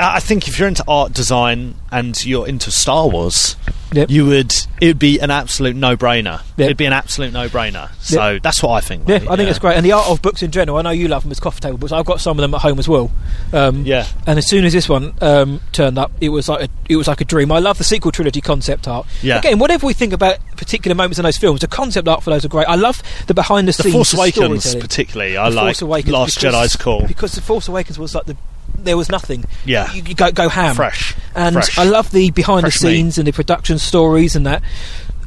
I I think if you're into art design and you're into Star Wars, Yep. you would. It would be an absolute no-brainer. Yep. It'd be an absolute no-brainer. So that's what I think. Yeah, I think it's great. And the art of books in general, I know you love them as coffee table books. I've got some of them at home as well. Um, Yeah. And as soon as this one um, turned up, it was like a, it was like a dream. I love the sequel trilogy concept art. Yeah. Again, whatever we think about particular moments in those films, the concept art for those are great. I love the behind the The scenes. Force the Awakens, particularly. I The like Force Awakens Last because- Jedi's call because the Force Awakens was like the there was nothing. Yeah. you, you go go ham, Fresh. and Fresh. I love the behind Fresh the scenes and the production stories and that.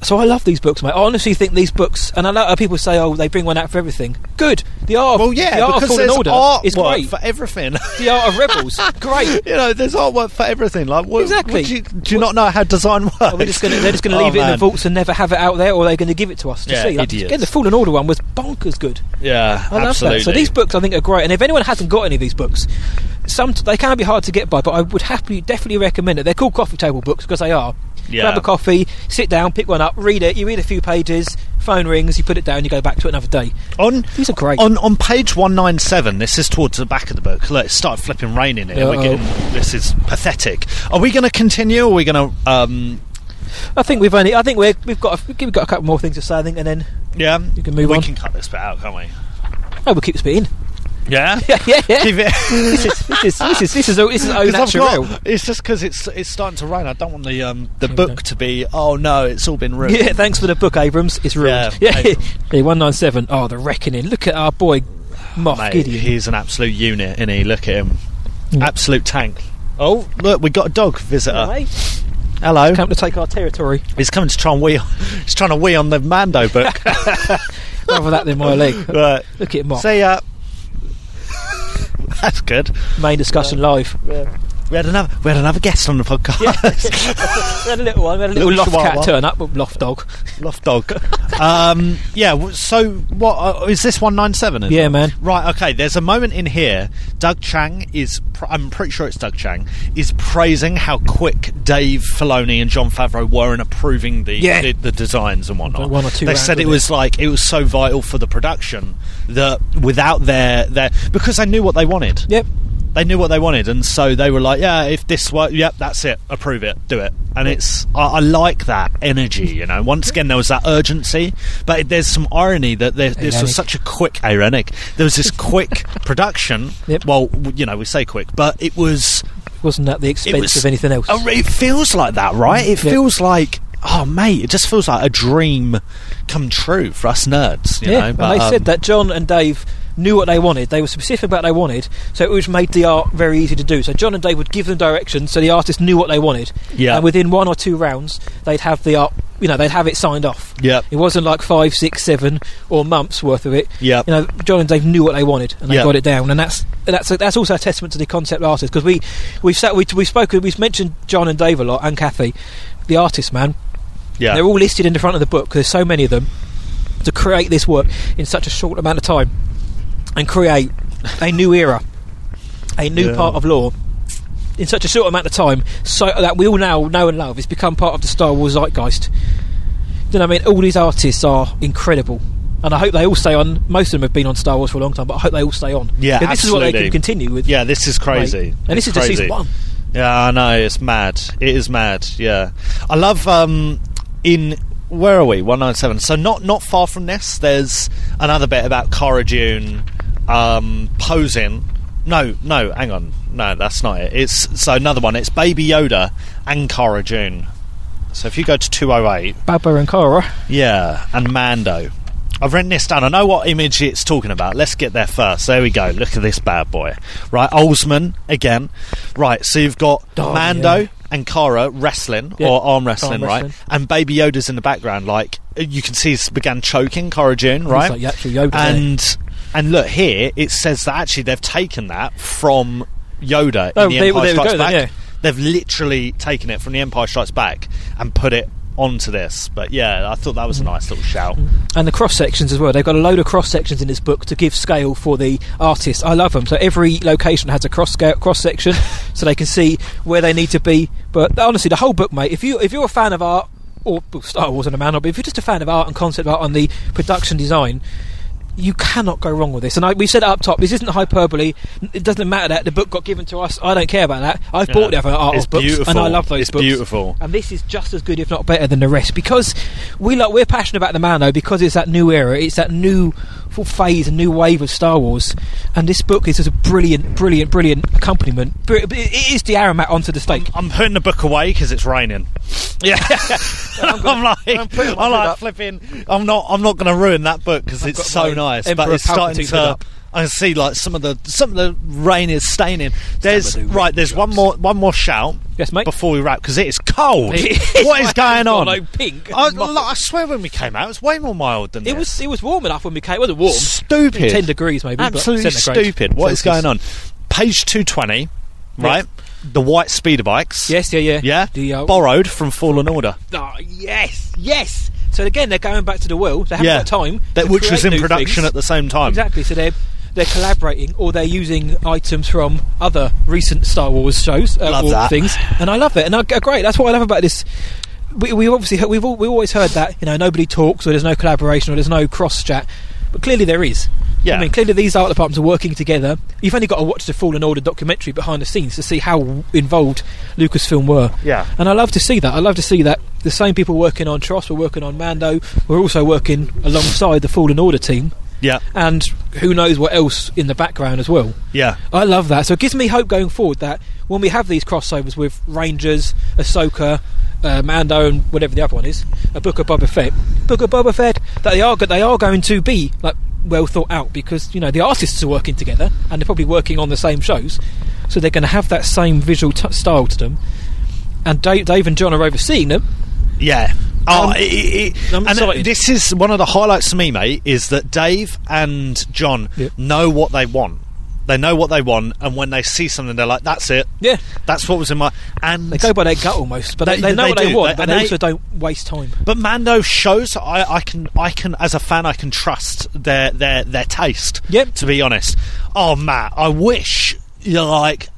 So I love these books, mate. I honestly think these books, and I know people say, "Oh, they bring one out for everything." Good. The art, Well, yeah, the art of there's Order artwork is great. for everything. (laughs) the art of Rebels, (laughs) great. you know, there's artwork for everything. Like, what, Exactly. what do, you, do you not know how design works? Are we just gonna, they're just going to Oh, leave it in the (laughs) oh, vaults and never have it out there, or they're going to give it to us to Yeah, see? Like, again, the Fallen Order one was bonkers good. Yeah, I love absolutely. that. So these books, I think, are great. And if anyone hasn't got any of these books, some they can be hard to get by, but I would happily, definitely recommend it. They're called coffee table books because they are. Yeah. Grab a coffee, sit down, pick one up, read it. You read a few pages, phone rings, you put it down, you go back to it another day. on These are great. On on page one nine seven, this is towards the back of the book. Look, it started flipping raining here. We're getting, this is pathetic. Are we going to continue? Or are we going to? Um, I think we've only. I think we're, we've got. A, we've got a couple more things to say. I think, and then yeah, You can move we on. can cut this bit out, can't we? oh, we'll keep this bit in. (laughs) Yeah, yeah, yeah, yeah. Give it. this is this is this is this is this is (laughs) au I've got- it's just because it's it's starting to rain. I don't want the um the book to be. Oh no, it's all been ruined. Yeah, thanks for the book, Abrams. It's ruined. Yeah, Yeah, yeah, one nine seven. Oh, the reckoning. Look at our boy, Moff Mate, Gideon. he's an absolute unit, and he look at him, absolute tank. Oh look, we got a dog visitor. Hello, come to take our territory. he's coming to try and wee. He's trying to wee on the Mando book. (laughs) Rather that than my leg. right. Look at Moff. See ya. That's good. Main discussion live. We had another we had another guest on the podcast. Yeah. We had a little one. We had a little, Little loth-cat turn up. Loft dog. Loft dog. (laughs) um, yeah. So what uh, is this one nine seven? Yeah, man. Right. Okay. There's a moment in here. Doug Chang is. Pr- I'm pretty sure it's Doug Chang is praising how quick Dave Filoni and Jon Favreau were in approving the Yeah. the, the designs and whatnot. One or two They said it was like it was so vital for the production that without their their because they knew what they wanted. Yep. They knew what they wanted, and so they were like, "Yeah, if this works, yep, that's it. Approve it, do it." And it's I, I like that energy, you know. Once again, there was that urgency, but it, there's some irony that there, this was such a quick ironic. There was this quick (laughs) production. Yep. Well, you know, we say quick, but it was. Wasn't at the expense was- of anything else. It feels like that, right? It Yep. feels like. Oh mate, it just feels like a dream come true for us nerds. You yeah, know? and they um, said that John and Dave knew what they wanted. They were specific about what they wanted, so it was made the art very easy to do. So John and Dave would give them directions, so the artist knew what they wanted. Yeah. and within one or two rounds, they'd have the art. You know, they'd have it signed off. Yep. It wasn't like five, six, seven, or months worth of it. Yep. You know, John and Dave knew what they wanted, and they Yep. got it down. And that's that's that's also a testament to the concept artist because we we've sat we we've spoken we've mentioned John and Dave a lot and Kathy, the artist man. Yeah, They're all listed in the front of the book. There's so many of them to create this work in such a short amount of time and create a new era, a new Yeah. part of lore in such a short amount of time, so that we all now know and love. It's become part of the Star Wars zeitgeist. You know, what I mean, all these artists are incredible. And I hope they all stay on. Most of them have been on Star Wars for a long time, but I hope they all stay on. Yeah, this is what they can continue with. yeah. This is crazy, Like, and this It's is just crazy. season one. Yeah, I know it's mad. It is mad. Yeah, I love um in where are we? One nine seven. So not not far from this. There's another bit about Cara Dune um, posing. No, no, hang on. No, that's not it. It's so another one. It's Baby Yoda and Cara Dune. So if you go to two oh eight, Baba and Cara. yeah, and Mando. I've written this down. I know what image it's talking about. Let's get there first. There we go. Look at this bad boy. Right, Alzmann again. Right, so you've got Oh, Mando yeah. And Cara wrestling Yeah, or arm wrestling, arm right? wrestling. And Baby Yoda's in the background. Like you can see, he's began choking Cara Dune, right? like Yoda, and and look here, it says that actually they've taken that from Yoda Oh, in the there- Empire we Strikes go then, Back. yeah. They've literally taken it from the Empire Strikes Back and put it onto this. But yeah, I thought that was a nice little shout. and the cross sections as well. They've got a load of cross sections in this book to give scale for the artist. I love them. So every location has a cross scale, cross section, (laughs) so they can see where they need to be. But honestly, the whole book, mate. If you if you're a fan of art or Star Wars and a man, but if you're just a fan of art and concept art and the production design. You cannot go wrong with this, and I, we said it up top. This isn't hyperbole. It doesn't matter that the book got given to us. I don't care about that. I've Yeah. bought the other art It's books, beautiful. and I love those It's books. beautiful. And this is just as good, if not better, than the rest because we like we're passionate about the Mando because it's that new era, it's that new full phase, a new wave of Star Wars. And this book is just a brilliant, brilliant, brilliant accompaniment. It is the aromat onto the steak. I'm putting the book away because it's raining. (laughs) Yeah, (laughs) I'm, like, I'm I'm, putting my foot like flipping. I'm not. I'm not going to ruin that book because it's so nice. Emperor but it's starting Palpatine hood to. I can see like some of the some of the rain is staining. There's right. There's one more one more shout. Yes, mate. Before we wrap, because it is cold. (laughs) It is, (laughs) what is going on? Oh, no, pink. I, look, I swear, when we came out, it was way more mild than It this. was it was warm enough when we came. It wasn't warm. stupid. Ten degrees maybe. Absolutely stupid. What is going on? Page two twenty. Right. The white speeder bikes. Yes, yeah, yeah, Yeah. The, uh, Borrowed from Fallen Order. Oh, yes, yes. So again, they're going back to the well. They haven't Yeah. got time. That which was in production things. at the same time. Exactly. So they're they're collaborating or they're using items from other recent Star Wars shows uh, Love or that. things, and I love it. And I, uh, great. That's what I love about this. We, we obviously we've all, we always heard that you know nobody talks or there's no collaboration or there's no cross chat, but clearly there is. Yeah. I mean, clearly these art departments are working together. You've only got to watch the Fallen Order documentary behind the scenes to see how involved Lucasfilm were. Yeah. And I love to see that. I love to see that the same people working on Tross were working on Mando. We're also working alongside the Fallen Order team. Yeah. and who knows what else in the background as well. Yeah. I love that. So it gives me hope going forward that when we have these crossovers with Rangers, Ahsoka, uh, Mando, and whatever the other one is, a Book of Boba Fett, Book of Boba Fett, that they are they are going to be like well thought out because you know the artists are working together and they're probably working on the same shows, so they're going to have that same visual t- style to them. And Dave, Dave and John are overseeing them. Yeah. Oh, Um, it, it, and excited. this is one of the highlights to me, mate, is that Dave and John Yep. know what they want. They know what they want, and when they see something, they're like, "That's it. Yeah, That's what was in my." And they go by their gut almost, but they, They- they know they what they want, but and they they- also don't waste time. But Mando shows I, I can I can as a fan I can trust their their their taste. Yep. To be honest. Oh Matt, I wish you're like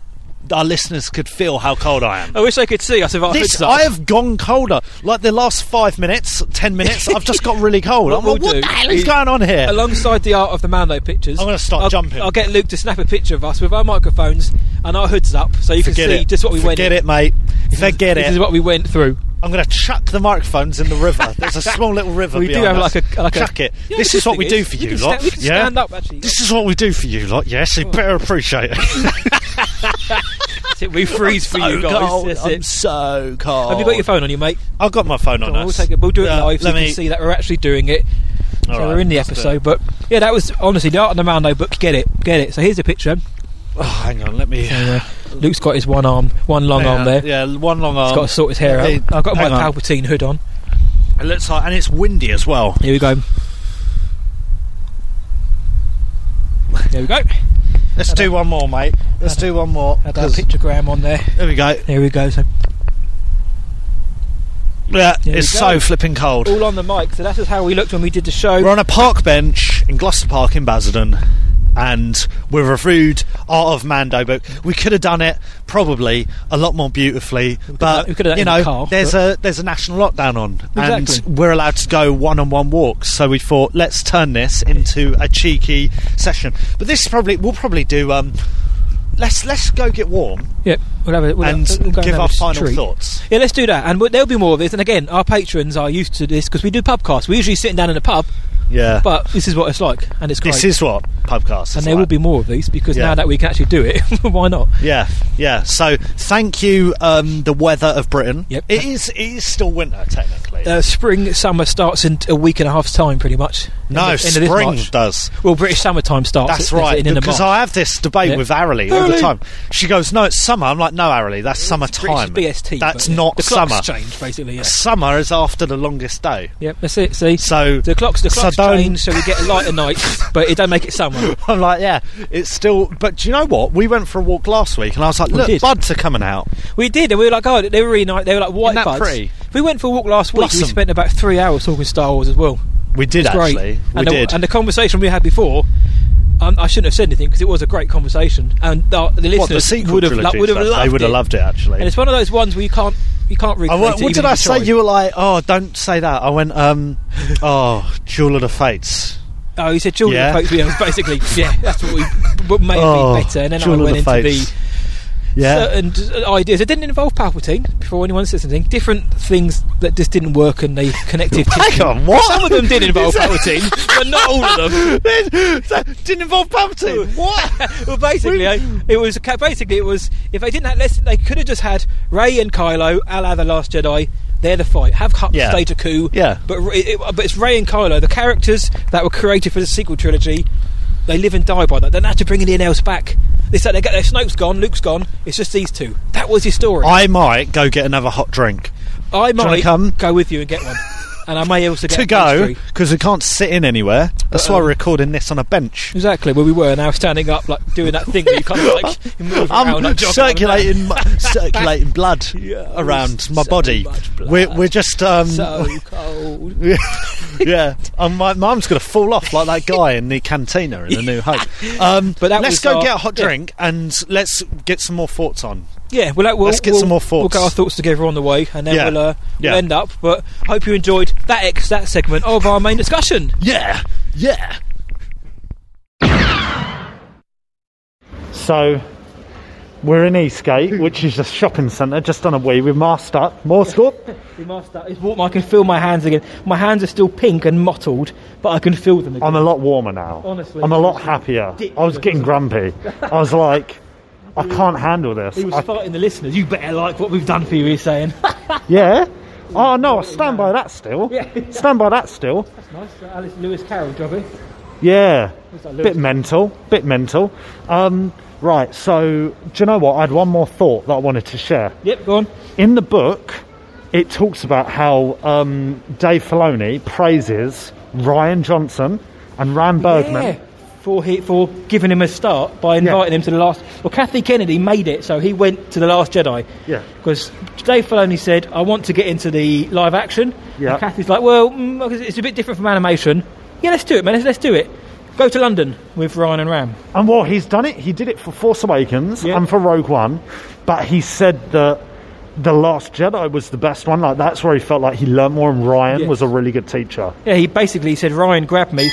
our listeners could feel how cold I am. I wish they could see us if our This hoods up. I have gone colder. Like the last five minutes, ten minutes, (laughs) I've just got really cold. What I'm we'll like, what the hell is is- going on here? alongside the art of the Mando pictures. I'm gonna start I'll, jumping. I'll get Luke to snap a picture of us with our microphones and our hoods up, so you Forget can see it. just what we went. Forget it, mate. Forget it. This is what we went through. I'm going to chuck the microphones in the river. (laughs) There's a small little river. We do have us. like a- like a- chuck it. Yeah, this is what we thing do is for you, can lot. sta- we can yeah? stand up, actually. This is what we do for you, lot. Yes, you oh. better appreciate it. (laughs) That's it, we freeze for you guys. cold. That's I'm it. so cold. Have you got your phone on you, mate? I've got my phone on. Come on, we'll, us. take it, we'll do it Uh, live so you let can me- see that we're actually doing it. All so right, we're in the episode, but yeah, that was honestly the art of the Mando book. Get it, get it. So here's a picture. Oh, hang on, let me. Uh, Luke's got his one arm, one long arm there. Yeah, one long arm. He's got to sort his hair out. I've got my hang on. Palpatine hood on. It looks like, and it's windy as well. Here we go. There we go. Let's do one more, mate. Let's do one more. That 'cause- pictogram on there. There we go. There we go. So Yeah, There it's we so flipping cold. all on the mic. So that's just how we looked when we did the show. We're on a park bench in Gloucester Park in Basildon, and we've reviewed Art of Mando book. We could have done it probably a lot more beautifully, but we could have done it you know, the car, there's but- a there's a national lockdown on, Exactly. and we're allowed to go one-on-one walks. So we thought, let's turn this into a cheeky session. But this is probably we'll probably do. Um, let's let's go get warm Yeah, we'll have we'll and have, we'll give have our final treat. thoughts. Yeah, let's do that, and there'll be more of this. And again, our patrons are used to this because we do pubcasts. We're usually sitting down in a pub, Yeah, but this is what it's like, and it's great. this is what pubcast is and there like. will be more of these because Yeah. now that we can actually do it, (laughs) why not? Yeah, yeah. So thank you, um, the weather of Britain. Yep. It is. It is still winter technically. Uh, spring, summer starts in a week and a half's time, pretty much. no, End spring does. Well, British summertime starts. That's at- right. because. I have this debate with Arilee all the time. She goes, "No, it's summer." I'm like, "No, Arilee, that's British summertime. BST. That's yeah. not the clocks summer. change basically. Yeah. Summer is after the longest day." Yep, that's it. See, So the clocks, the clocks don't- so we get lighter nights, but it don't make it summer. (laughs) I'm like, yeah, it's still. But do you know what? We went for a walk last week, and I was like, "Look, did. buds are coming out." We did, and we were like, oh, they were really nice. They were like white Isn't that buds. pretty? We went for a walk last week. Blossom. We spent about three hours talking Star Wars as well. We did It's great. actually. We and, the, did. and the conversation we had before. Um, I shouldn't have said anything because it was a great conversation, and uh, the listeners what the would have trilogy would have loved They would have loved it actually. And it's one of those ones where you can't you can't I recreate went, it. what did I say? You were like, "Oh, don't say that." I went, um, (laughs) "Oh, Duel of the Fates." Oh, he said Jordan Yeah. yeah. Folks, yeah, basically yeah, that's what we what made Oh, it better. And then Duel I of went the into Fates. the Yeah, certain uh, ideas. It didn't involve Palpatine. Before anyone says anything, different things that just didn't work, and they connected. (laughs) Hang on, what? Some of them did involve (laughs) Palpatine, but not all of them. (laughs) that didn't involve Palpatine. What? well, basically, it was basically it was if they didn't have less, they could have just had Rey and Kylo, a la the Last Jedi. They're the fight. Have Hux Yeah. stage a coup. Yeah. but it- but it's Rey and Kylo, the characters that were created for the sequel trilogy. They live and die by that. They don't have to bring anything else back. They said they get their Snoke's gone, Luke's gone. It's just these two. That was his story. I might go get another hot drink I might come? go with you and get one, (laughs) and I may also get to go because we can't sit in anywhere. That's why Uh-oh. we're recording this on a bench. Exactly where we were now, standing up, like doing that thing where you kind of like (laughs) move I'm around, like jogging up and down. circulating, circulating (laughs) blood Yeah, around my so body. blood. We're, we're just, um, so cold. (laughs) yeah. Um, my mum's going to fall off like that guy in the cantina in the New Hope. (laughs) Um, But that let's go our- get a hot yeah. drink and let's get some more thoughts on. Yeah, we'll, we'll Let's get we'll, some more thoughts. We'll get our thoughts together on the way, and then Yeah. we'll, uh, Yeah. we'll end up. But hope you enjoyed that ex that segment of our main discussion. Yeah, yeah. So We're in Eastgate, (laughs) which is a shopping centre just on a wee. We've masked up. More score. He must. It's warm. I can feel my hands again. My hands are still pink and mottled, but I can feel them again. I'm a lot warmer now. Honestly, I'm a lot happier. I was ridiculous. getting grumpy. (laughs) I was like, I can't handle this. he was I- fighting the listeners. You better like what we've done for you. He's saying. (laughs) yeah. Oh no, I stand by that still. Yeah. Stand by that still. That's nice. Alice Lewis Carroll, Jobby. Yeah. that Bit mental. Bit mental. Um, right. So, do you know what? I had one more thought that I wanted to share. Yep. Go on. In the book, it talks about how um, Dave Filoni praises Rian Johnson and Ram Bergman. Yeah. For he, for giving him a start by inviting him to the last. Well, Kathy Kennedy made it, so he went to the Last Jedi. Yeah. Because Dave Filoni said, "I want to get into the live action." Yeah. And Kathy's like, "Well, mm, it's a bit different from animation. Yeah, let's do it, man. Let's, let's do it. Go to London with Rian and Ram." And well, he's done it. He did it for Force Awakens Yeah. and for Rogue One, but he said that the Last Jedi was the best one. Like that's where he felt like he learned more, and Rian Yes. was a really good teacher. Yeah, he basically said, "Rian grabbed me,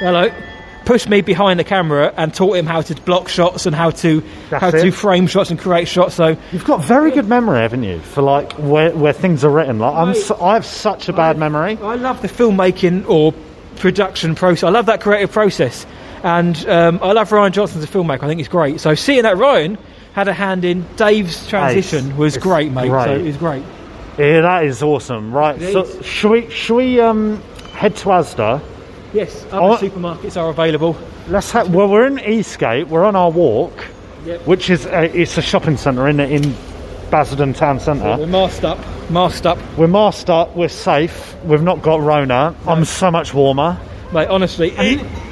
hello." Pushed me behind the camera and taught him how to block shots and how to That's how it. to frame shots and create shots. So You've got very good memory, haven't you, for like where, where things are written? Like I'm, so, I have such a bad memory. I love the filmmaking or production process. I love that creative process, and um, I love Rian Johnson as a filmmaker. I think he's great. So seeing that Rian had a hand in Dave's transition was It's great, mate. So great. it was great. Yeah, that is awesome. Right, It so is. should we should we um, head to Asda? Yes, other supermarkets are available. Let's have. Well, we're in Eastgate. We're on our walk, Yep. which is a, it's a shopping centre in in Basildon Town Centre. We're masked up, masked up, We're masked up. We're safe. We've not got Rona. I'm so much warmer. mate. Honestly,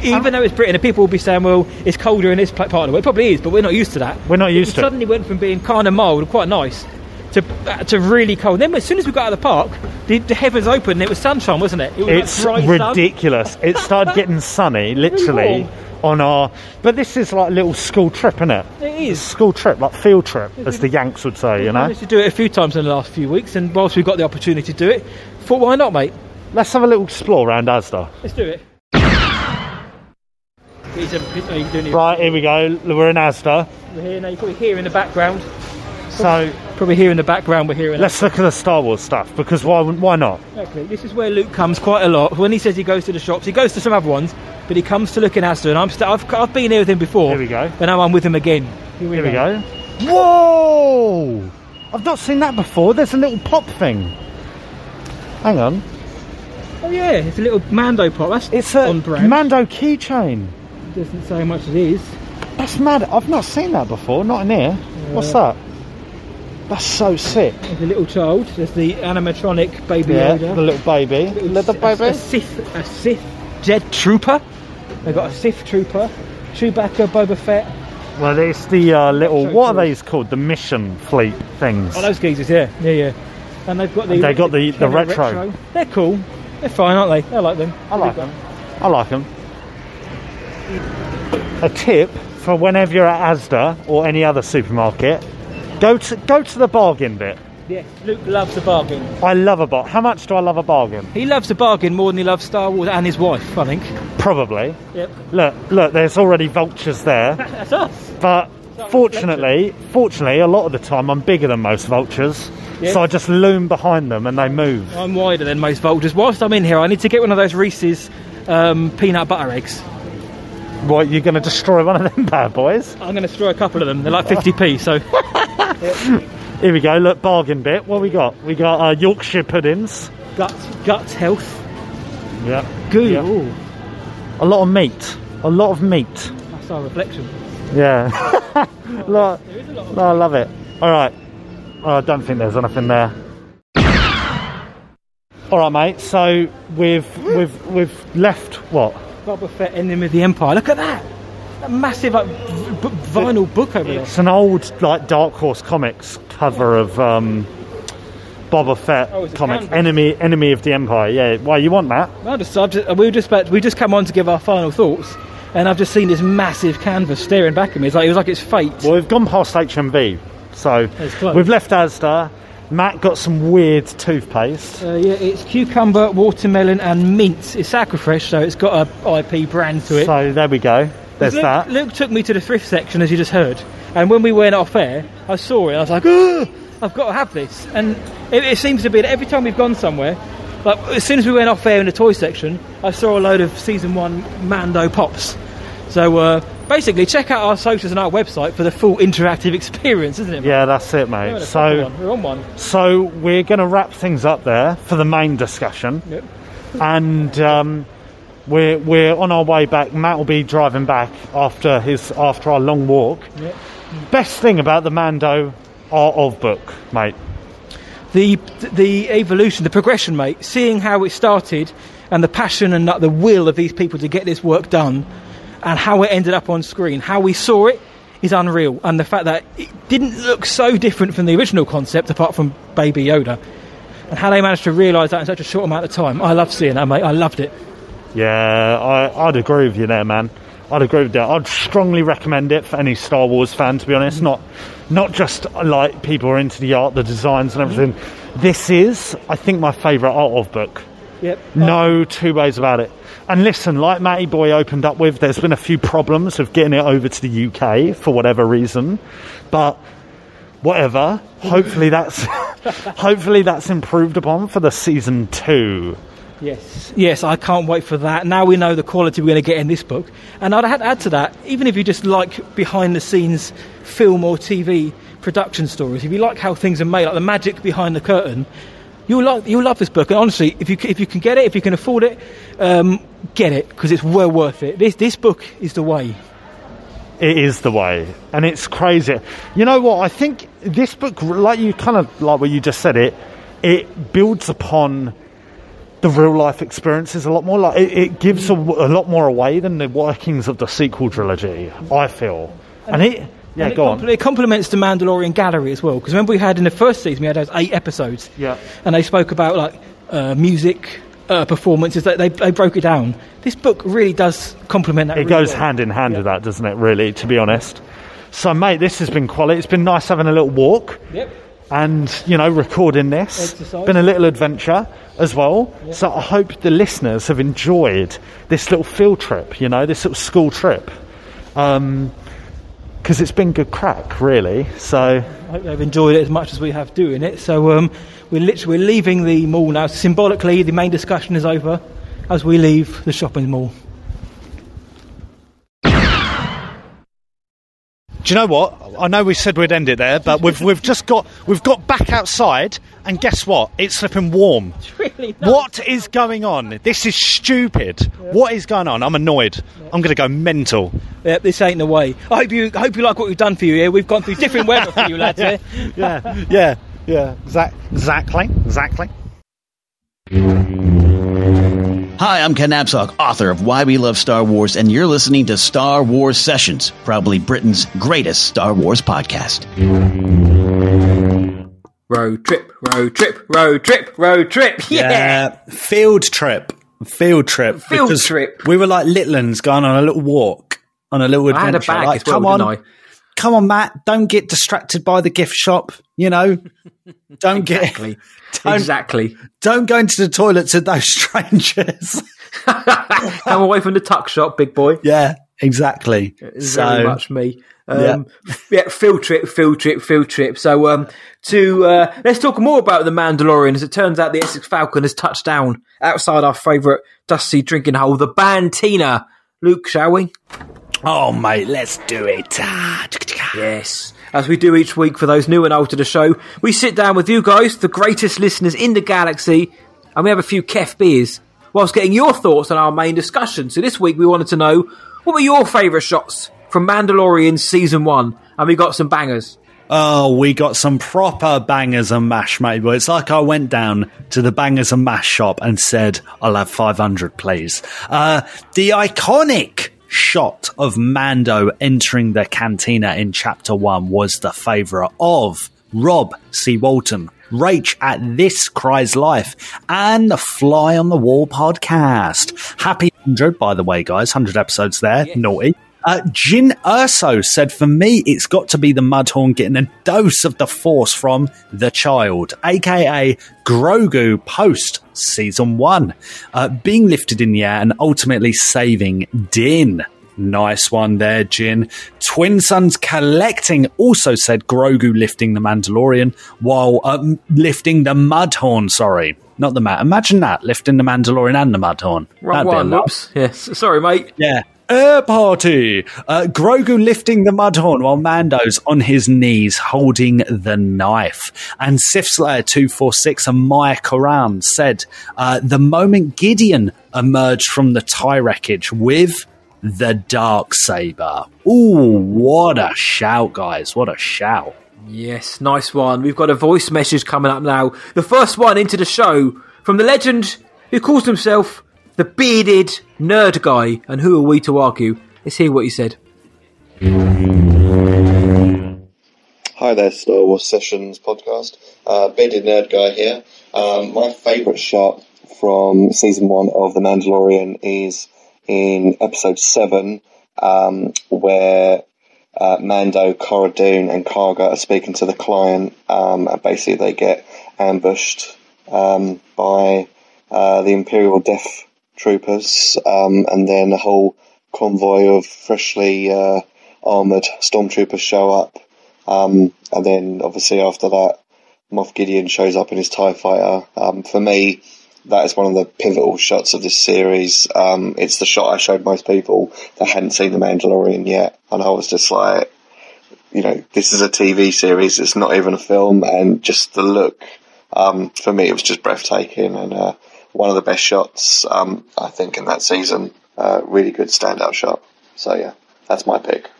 even though it's Britain, and people will be saying, "Well, it's colder in this part of the world." It probably is, but we're not used to that. We're not used it to it. suddenly went from being kind of mild and quite nice to uh, to really cold. Then as soon as we got out of the park, the, the heavens opened and it was sunshine, wasn't it? it was It's sun. ridiculous. It started (laughs) getting sunny, literally, warm. On our. But this is like a little school trip, isn't it? It is. School trip, like field trip, as the Yanks would say. You know. Managed to do it a few times in the last few weeks, and whilst we've got the opportunity to do it, thought why not, mate? Let's have a little explore around Asda. Let's do it. He's, oh, doing it. Right, here we go. We're in Asda. We're here now. You probably hear in the background. So Probably hear in the background. We're hearing. let's look at the Star Wars stuff because why? Why not? Exactly. This is where Luke comes quite a lot. When he says he goes to the shops, he goes to some other ones, but he comes to look in Asda. And I'm st- I've, I've been here with him before. Here we go. And now I'm with him again. Here we go. Whoa! I've not seen that before. There's a little pop thing. Hang on. Oh yeah, it's a little Mando pop. That's It's a. Mando keychain. Doesn't say how much it is. That's mad. I've not seen that before. Not in here. What's uh, that? That's so sick. There's a little child. There's the animatronic baby Yeah, Yoda. the little baby. Little a, baby. A Sith, a Sith Jet Trooper. They've got a Sith Trooper. Chewbacca, Boba Fett. Well, it's the uh, little. So What are these called? The mission fleet things. Oh, those geezers, yeah, yeah, yeah. And they've got the. And they got the- the Kenner retro. They're cool. They're fine, aren't they? I like them. I like them. I like them. A tip for whenever you're at Asda or any other supermarket, go to go to the bargain bit. Yeah, Luke loves a bargain. I love a bargain. How much do I love a bargain? He loves a bargain more than he loves Star Wars and his wife, I think. Probably. Yep. Look, look. There's already vultures there, (laughs) That's us. but fortunately, fortunately, a lot of the time I'm bigger than most vultures, Yeah. so I just loom behind them and they move. I'm wider than most vultures. Whilst I'm in here, I need to get one of those Reese's um, peanut butter eggs. What? You're going to destroy one of them (laughs) bad boys? I'm going to destroy a couple of them. They're like 50p, so (laughs) Here we go. Look, bargain bit. What we got? We got uh, Yorkshire puddings. gut, gut health. Yeah. Good. Yeah. Ooh, A lot of meat. A lot of meat. that's our reflection. Yeah. (laughs) Lot- There is a lot of no, I love it. All right. Oh, I don't think there's anything there. All right, mate. So we've we've we've left what? Boba Fett, Enemy of the Empire. Look at that. That massive like, v- vinyl book over there. It's an old like Dark Horse Comics cover of um, Boba Fett Oh, comic. Enemy Enemy of the Empire. Yeah. Why you want that? No, just, I've just, we were just about, we just come on to give our final thoughts, and I've just seen this massive canvas staring back at me. It's like it was like it's fate. Well, we've gone past HMV, so we've left Asda. Matt got some weird toothpaste. Uh, yeah, it's cucumber, watermelon, and mint. It's Sacrifresh, so it's got a IP brand to it. So there we go. There's Luke, that. Luke took me to the thrift section, as you just heard, And when we went off air, I saw it. I was like, "Ugh, I've got to have this. And it, it seems to be that every time we've gone somewhere, like as soon as we went off air in the toy section, I saw a load of season one Mando pops. So uh, basically, check out our socials and our website for the full interactive (laughs) experience, isn't it? Yeah, that's it, We're mate. So, one. we're on one. so we're going to wrap things up there for the main discussion, Yep. and um, we're we're on our way back. Matt will be driving back after his after our long walk. Yep. Best thing about the Mando Art of book, mate. the the evolution, the progression, mate. Seeing how it started and the passion and the will of these people to get this work done, and how it ended up on screen, how we saw it is unreal. And the fact that it didn't look so different from the original concept, apart from Baby Yoda, and how they managed to realise that in such a short amount of time. I love seeing that, mate. I loved it. Yeah, I, I'd agree with you there, man. I'd agree with that. I'd strongly recommend it for any Star Wars fan, to be honest. Mm-hmm. Not, not just like people are into the art, the designs, and mm-hmm. everything. This is, I think, my favourite art of book. Yep. No two ways about it. And listen, like Matty Boy opened up with, there's been a few problems of getting it over to the UK for whatever reason, but whatever. Hopefully that's, (laughs) hopefully that's improved upon for the season two. Yes, yes, I can't wait for that. Now we know the quality we're going to get in this book, and I'd add, add to that. Even if you just like behind the scenes film or TV production stories, if you like how things are made, like the magic behind the curtain, you'll like you'll love this book. And honestly, if you if you can get it, if you can afford it, um, get it because it's well worth it. This this book is the way. It is the way, and it's crazy. You know what? I think this book, like you kind of like what you just said, it it builds upon the real life experiences a lot more. Like it, it gives a, a lot more away than the workings of the sequel trilogy. I feel, and it yeah, And it go on. It complements the Mandalorian gallery as well. Because remember, we had in the first season, we had those eight episodes. Yeah. And they spoke about like uh, music, uh, performances. They, they they broke it down. This book really does complement that. It really goes well. hand in hand with that, doesn't it? Really, to be honest. So, mate, this has been quality. It's been nice having a little walk. Yep. and you know recording this Exercise. been a little adventure as well so i hope the listeners have enjoyed this little field trip you know this little school trip um because it's been good crack really so I hope they've enjoyed it as much as we have doing it. So um, we're literally we're leaving the mall now. Symbolically, the main discussion is over as we leave the shopping mall. Do you know what? I know we said we'd end it there, but we've we've just got we've got back outside, and guess what? It's flipping warm. (laughs) Really? What is going on? This is stupid. What is going on? I'm annoyed. I'm going to go mental. Yeah, this ain't the way. I hope you I hope you like what we've done for you here. We've gone through different weather for you lads. Here. (laughs) Yeah, yeah, yeah. Exact, exactly, exactly. Hi, I'm Ken Absock, author of Why We Love Star Wars, and you're listening to Star Wars Sessions, probably Britain's greatest Star Wars podcast. Road trip, road trip, road trip, road trip. (laughs) Yeah. field trip, field trip, Field trip. We were like little uns going on a little walk, on a little I had a adventure. bag like, as well, come on, didn't I? Come on, Matt. Don't get distracted by the gift shop. You know, don't Exactly. get (laughs) don't, exactly. Don't go into the toilets to those (laughs) strangers. (laughs) Come away from the tuck shop, big boy. yeah, exactly. It's So very much me. Um, yeah. field trip, field trip, field trip. So, um, to uh, let's talk more about the Mandalorian. As it turns out, the Essex Falcon has touched down outside our favourite dusty drinking hole, the Bantina. Luke, shall we? Oh, mate, let's do it. Ah, Yes. As we do each week for those new and old to the show, we sit down with you guys, the greatest listeners in the galaxy, and we have a few kef beers whilst getting your thoughts on our main discussion. So this week we wanted to know what were your favourite shots from Mandalorian season one, and we got some bangers. Oh, we got some proper bangers and mash, mate. Well, it's like I went down to the bangers and mash shop and said, I'll have 500, please. Uh, the iconic shot of Mando entering the cantina in chapter one was the favourite of Rob C. Walton. Rach at This Cries Life and the Fly on the Wall podcast. Happy 100, by the way, guys. 100 episodes there. Naughty. Uh, Jin Urso said, For me, it's got to be the Mudhorn getting a dose of the Force from the child, aka Grogu post season one, uh, being lifted in the air and ultimately saving Din. Nice one there, Jin. Twin Sons Collecting also said Grogu lifting the Mandalorian while um, lifting the Mudhorn. Sorry, not the mat. Imagine that lifting the Mandalorian and the Mudhorn. Wrong That'd one. Whoops. Yes. Sorry, mate. Yeah. Air party. Uh, Grogu lifting the mudhorn while Mando's on his knees holding the knife. And Sif Slayer 246 and Maya Koran said uh, the moment Gideon emerged from the tie wreckage with the dark saber. Ooh, what a shout, guys! What a shout! Yes, nice one. We've got a voice message coming up now. The first one into the show from the legend who calls himself the bearded nerd guy. And who are we to argue? Let's hear what he said. Hi there, Star Wars Sessions podcast. Uh, Bearded Nerd Guy here. Um, my favourite shot from season one of The Mandalorian is in episode seven, um, where uh, Mando, Cara Dune, and Karga are speaking to the client, um, and basically they get ambushed um, by uh, the Imperial Death Troopers, um, and then a whole convoy of freshly uh, armoured stormtroopers show up. Um, and then obviously after that, Moff Gideon shows up in his TIE fighter. Um, for me, that is one of the pivotal shots of this series. Um, it's the shot I showed most people that hadn't seen The Mandalorian yet. And I was just like, you know, this is a TV series, it's not even a film. And just the look, um, for me, it was just breathtaking and, uh, one of the best shots, um, I think, in that season. Uh, really good standout shot. So yeah, that's my pick.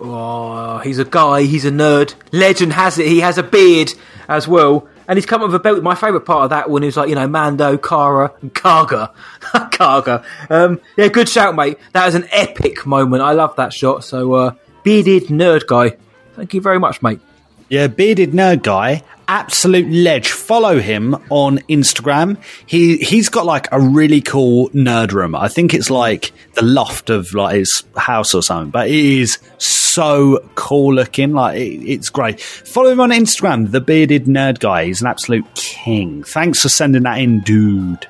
Oh, he's a guy, he's a nerd. Legend has it, he has a beard as well. And he's come up with a belt. My favourite part of that one is like, you know, Mando, Cara, and Karga. (laughs) Karga. Um, yeah, good shout, mate. That was an epic moment. I love that shot. So, uh, bearded nerd guy. Thank you very much, mate. Yeah, bearded nerd guy, absolute ledge. Follow him on Instagram. He he's got like a really cool nerd room. I think it's like the loft of like his house or something. But it is so cool looking. Like it, it's great. Follow him on Instagram, the bearded nerd guy. He's an absolute king. Thanks for sending that in, dude.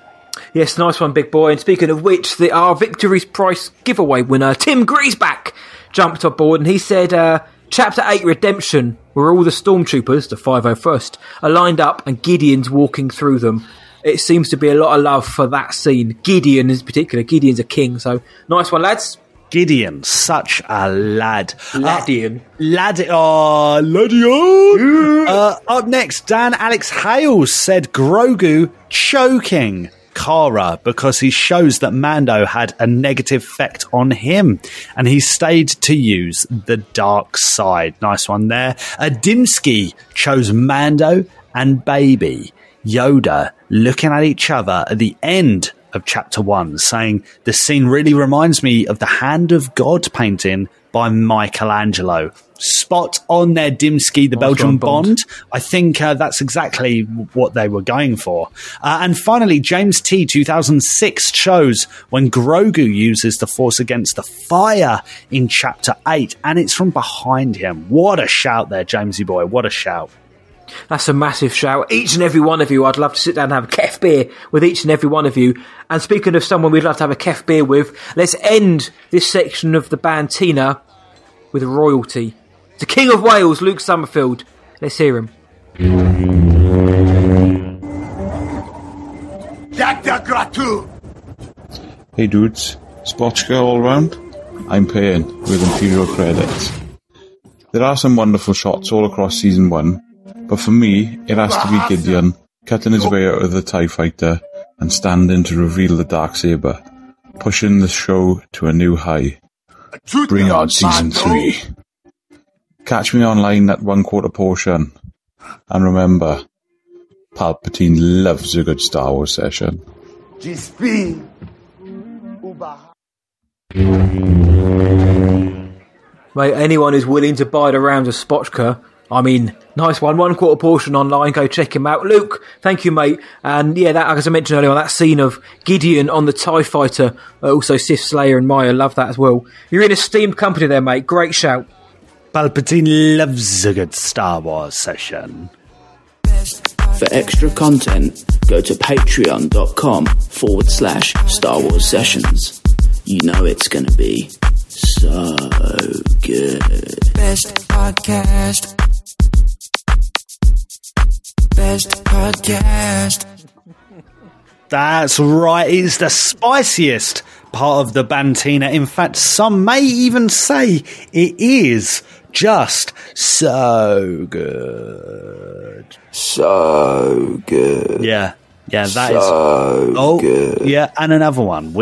Yes, nice one, big boy. And speaking of which, the, our Victory's Price giveaway winner, Tim Griesbach, jumped on board and he said, uh, Chapter 8 Redemption, where all the stormtroopers, the 501st, are lined up and Gideon's walking through them. It seems to be a lot of love for that scene. Gideon in particular. Gideon's a king, so nice one, lads. Gideon, such a lad. Ladian. Uh, lad. Oh, Ladian. uh, up next, Dan Alex Hales said Grogu choking Cara because he shows that Mando had a negative effect on him and he stayed to use the dark side. Nice one there. Adimski chose Mando and Baby Yoda looking at each other at the end of chapter one, saying the scene really reminds me of the Hand of God painting by Michelangelo. Spot on there, Dimsky, the Nice Belgian Bond. Bond. I think uh, that's exactly what they were going for. Uh, and finally, James T. 2006 shows when Grogu uses the Force against the fire in chapter 8, and it's from behind him. What a shout there, Jamesy boy. What a shout. That's a massive shout. Each and every one of you, I'd love to sit down and have a kef beer with each and every one of you. And speaking of someone we'd love to have a kef beer with, let's end this section of the Bantina with royalty. The King of Wales, Luke Summerfield. Let's hear him. Hey dudes, Spotchka all round? I'm paying with Imperial credits. There are some wonderful shots all across season one, but for me, it has to be Gideon cutting his way out of the TIE fighter and standing to reveal the dark saber, pushing the show to a new high. Bring on season three. Catch me online at one quarter portion. And remember, Palpatine loves a good Star Wars session. Mate, anyone who's willing to buy the rounds of Spotchka, I mean, nice one. One quarter portion online. Go check him out. Luke, thank you, mate. And yeah, that, as I mentioned earlier, that scene of Gideon on the TIE fighter, uh, also Sith Slayer and Maya, love that as well. You're in esteemed company there, mate. Great shout. Palpatine loves a good Star Wars session. For extra content, go to patreon.com forward slash Star Wars Sessions. you know it's gonna be so good. Best podcast. Best podcast. That's right. It's the spiciest part of the Bantina. In fact, some may even say it is just so good. So good. Yeah. Yeah, that is. So oh, good. yeah, and another one.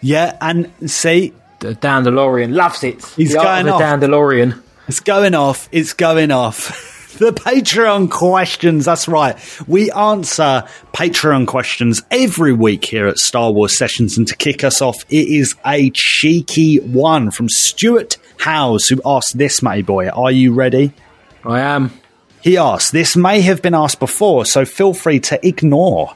Yeah, and see, The Dandalorian loves it. He's the going off. the Dandalorian. It's going off. It's going off. (laughs) the Patreon questions. That's right. We answer Patreon questions every week here at Star Wars Sessions. And to kick us off, it is a cheeky one from Stuart Howes, who asked this, Matty Boy. Are you ready? I am. He asked, This may have been asked before, so feel free to ignore.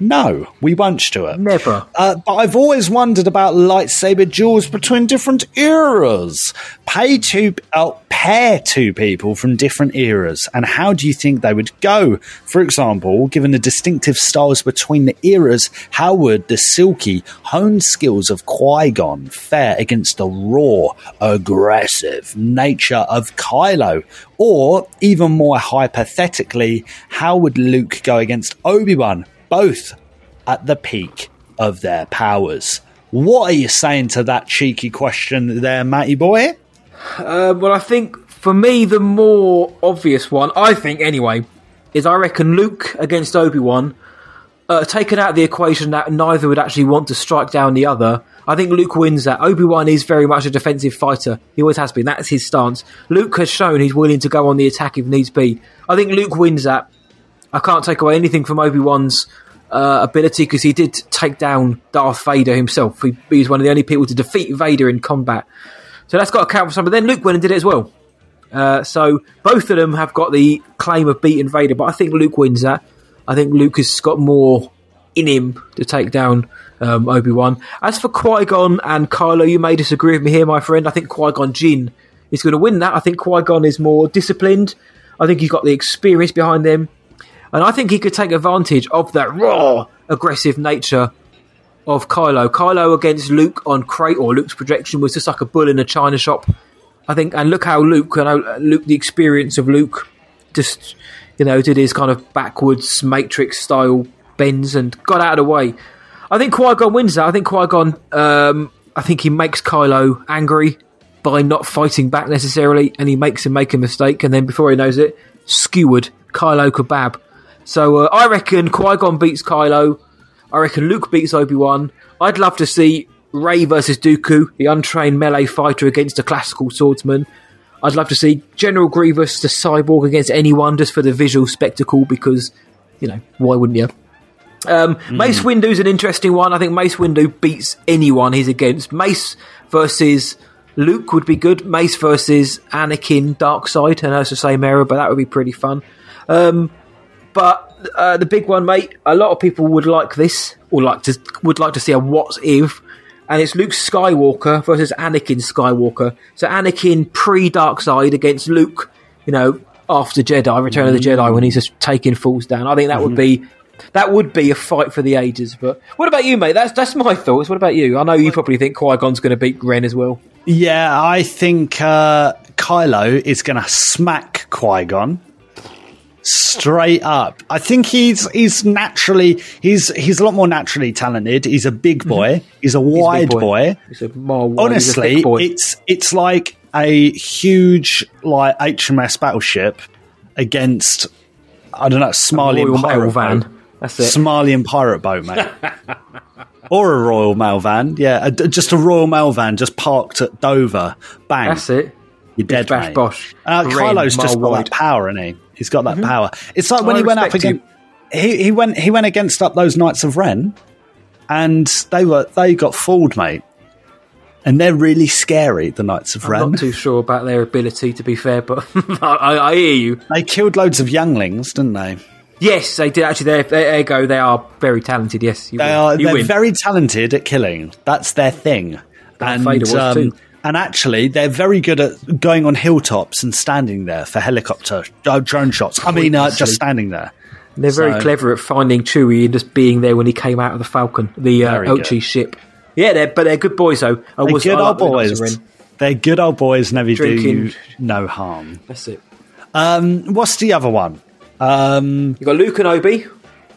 No, we won't, Stuart. Never. Uh, but I've always wondered about lightsaber duels between different eras. Pay two, uh, pair two people from different eras, and how do you think they would go? For example, given the distinctive styles between the eras, how would the silky, honed skills of Qui Gon fare against the raw, aggressive nature of Kylo? Or, even more hypothetically, how would Luke go against Obi Wan? Both at the peak of their powers. What are you saying to that cheeky question there, Matty boy? Uh, well, I think for me, the more obvious one, I think anyway, is I reckon Luke against Obi Wan. Uh, taken out of the equation that neither would actually want to strike down the other. I think Luke wins that. Obi Wan is very much a defensive fighter. He always has been. That's his stance. Luke has shown he's willing to go on the attack if needs be. I think Luke wins that. I can't take away anything from Obi Wan's uh, ability because he did take down Darth Vader himself. He, he was one of the only people to defeat Vader in combat. So that's got to count for something. Then Luke went and did it as well. Uh, so both of them have got the claim of beating Vader, but I think Luke wins that. I think Luke has got more in him to take down um, Obi Wan. As for Qui Gon and Kylo, you may disagree with me here, my friend. I think Qui Gon Jinn is going to win that. I think Qui Gon is more disciplined. I think he's got the experience behind him. And I think he could take advantage of that raw, aggressive nature of Kylo. Kylo against Luke on Crait, or Luke's projection was just like a bull in a china shop. I think, and look how Luke, you know, Luke, the experience of Luke, just you know, did his kind of backwards Matrix style bends and got out of the way. I think Qui Gon wins that. I think Qui Gon, um, I think he makes Kylo angry by not fighting back necessarily, and he makes him make a mistake, and then before he knows it, skewered Kylo kebab. So uh, I reckon Qui Gon beats Kylo. I reckon Luke beats Obi Wan. I'd love to see Rey versus Dooku, the untrained melee fighter against a classical swordsman. I'd love to see General Grievous, the cyborg, against anyone just for the visual spectacle because, you know, why wouldn't you? Um, Mace Windu's an interesting one. I think Mace Windu beats anyone he's against. Mace versus Luke would be good. Mace versus Anakin Dark Side. I know it's the same era, but that would be pretty fun. Um, but uh, the big one, mate, a lot of people would like this, or like to would like to see a what if, and it's Luke Skywalker versus Anakin Skywalker. So Anakin pre Dark Side against Luke, you know, after Jedi, Return of the Jedi, when he's just taking fools down. I think that would be that would be a fight for the ages. But what about you, mate? That's that's my thoughts. What about you? I know you probably think Qui Gon's going to beat Ren as well. Yeah, I think uh, Kylo is going to smack Qui Gon straight up. I think he's he's naturally he's he's a lot more naturally talented. He's a big boy. He's a Mm-hmm. He's a wide boy. boy. He's a more wide- Honestly, boy. it's it's like a huge like HMS battleship against I don't know Somalian pirate van. boat. That's it. Somalian pirate boat, mate. (laughs) or a Royal Mail van. Yeah, a, just a Royal Mail van just parked at Dover. Bang. That's it. You're dead, bash mate. bosh. Uh, Kylo's just got that power, isn't he? He's got that Mhm. power. It's like when I he went up against he, he went he went against up those Knights of Ren, and they were they got fooled, mate. And they're really scary, the Knights of Ren. I'm Ren. not too sure about their ability, to be fair, but (laughs) I, I hear you. They killed loads of younglings, didn't they? Yes, they did. Actually, there, there you go. They are very talented. Yes, They win. are You they're win. very talented at killing. That's their thing. Darth Vader was too. And actually, they're very good at going on hilltops and standing there for helicopter uh, drone shots. I mean, uh, just standing there. They're very So- clever at finding Chewie and just being there when he came out of the Falcon, the uh, Very good. Ochi ship. Yeah, they're but they're good boys though. I They're was good I old like the Knights of boys. They're good old boys. Never do Drinking. you no harm. That's it. Um, what's the other one? Um, you got Luke and Obi.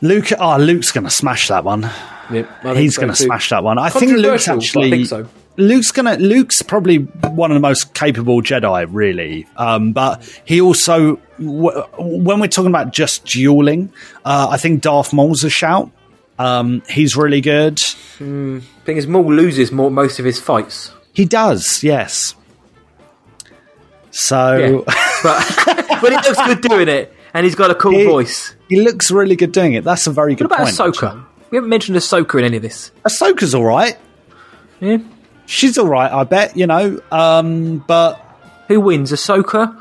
Luke. Oh, Luke's going to smash that one. Yep, He's going to smash that one. I think Luke's actually. I think so. Luke's gonna. Luke's probably one of the most capable Jedi, really. Um, but he also, w- when we're talking about just dueling, uh, I think Darth Maul's a shout. Um, he's really good. Hmm. Thing is, Maul loses more most of his fights. He does, yes. So, (laughs) but but he looks good doing it, and he's got a cool He- voice. he looks really good doing it. That's a very good point. What about point. Ahsoka? We haven't mentioned Ahsoka in any of this. Ahsoka's all right. Yeah, she's all right. I bet you know. Um, but who wins, Ahsoka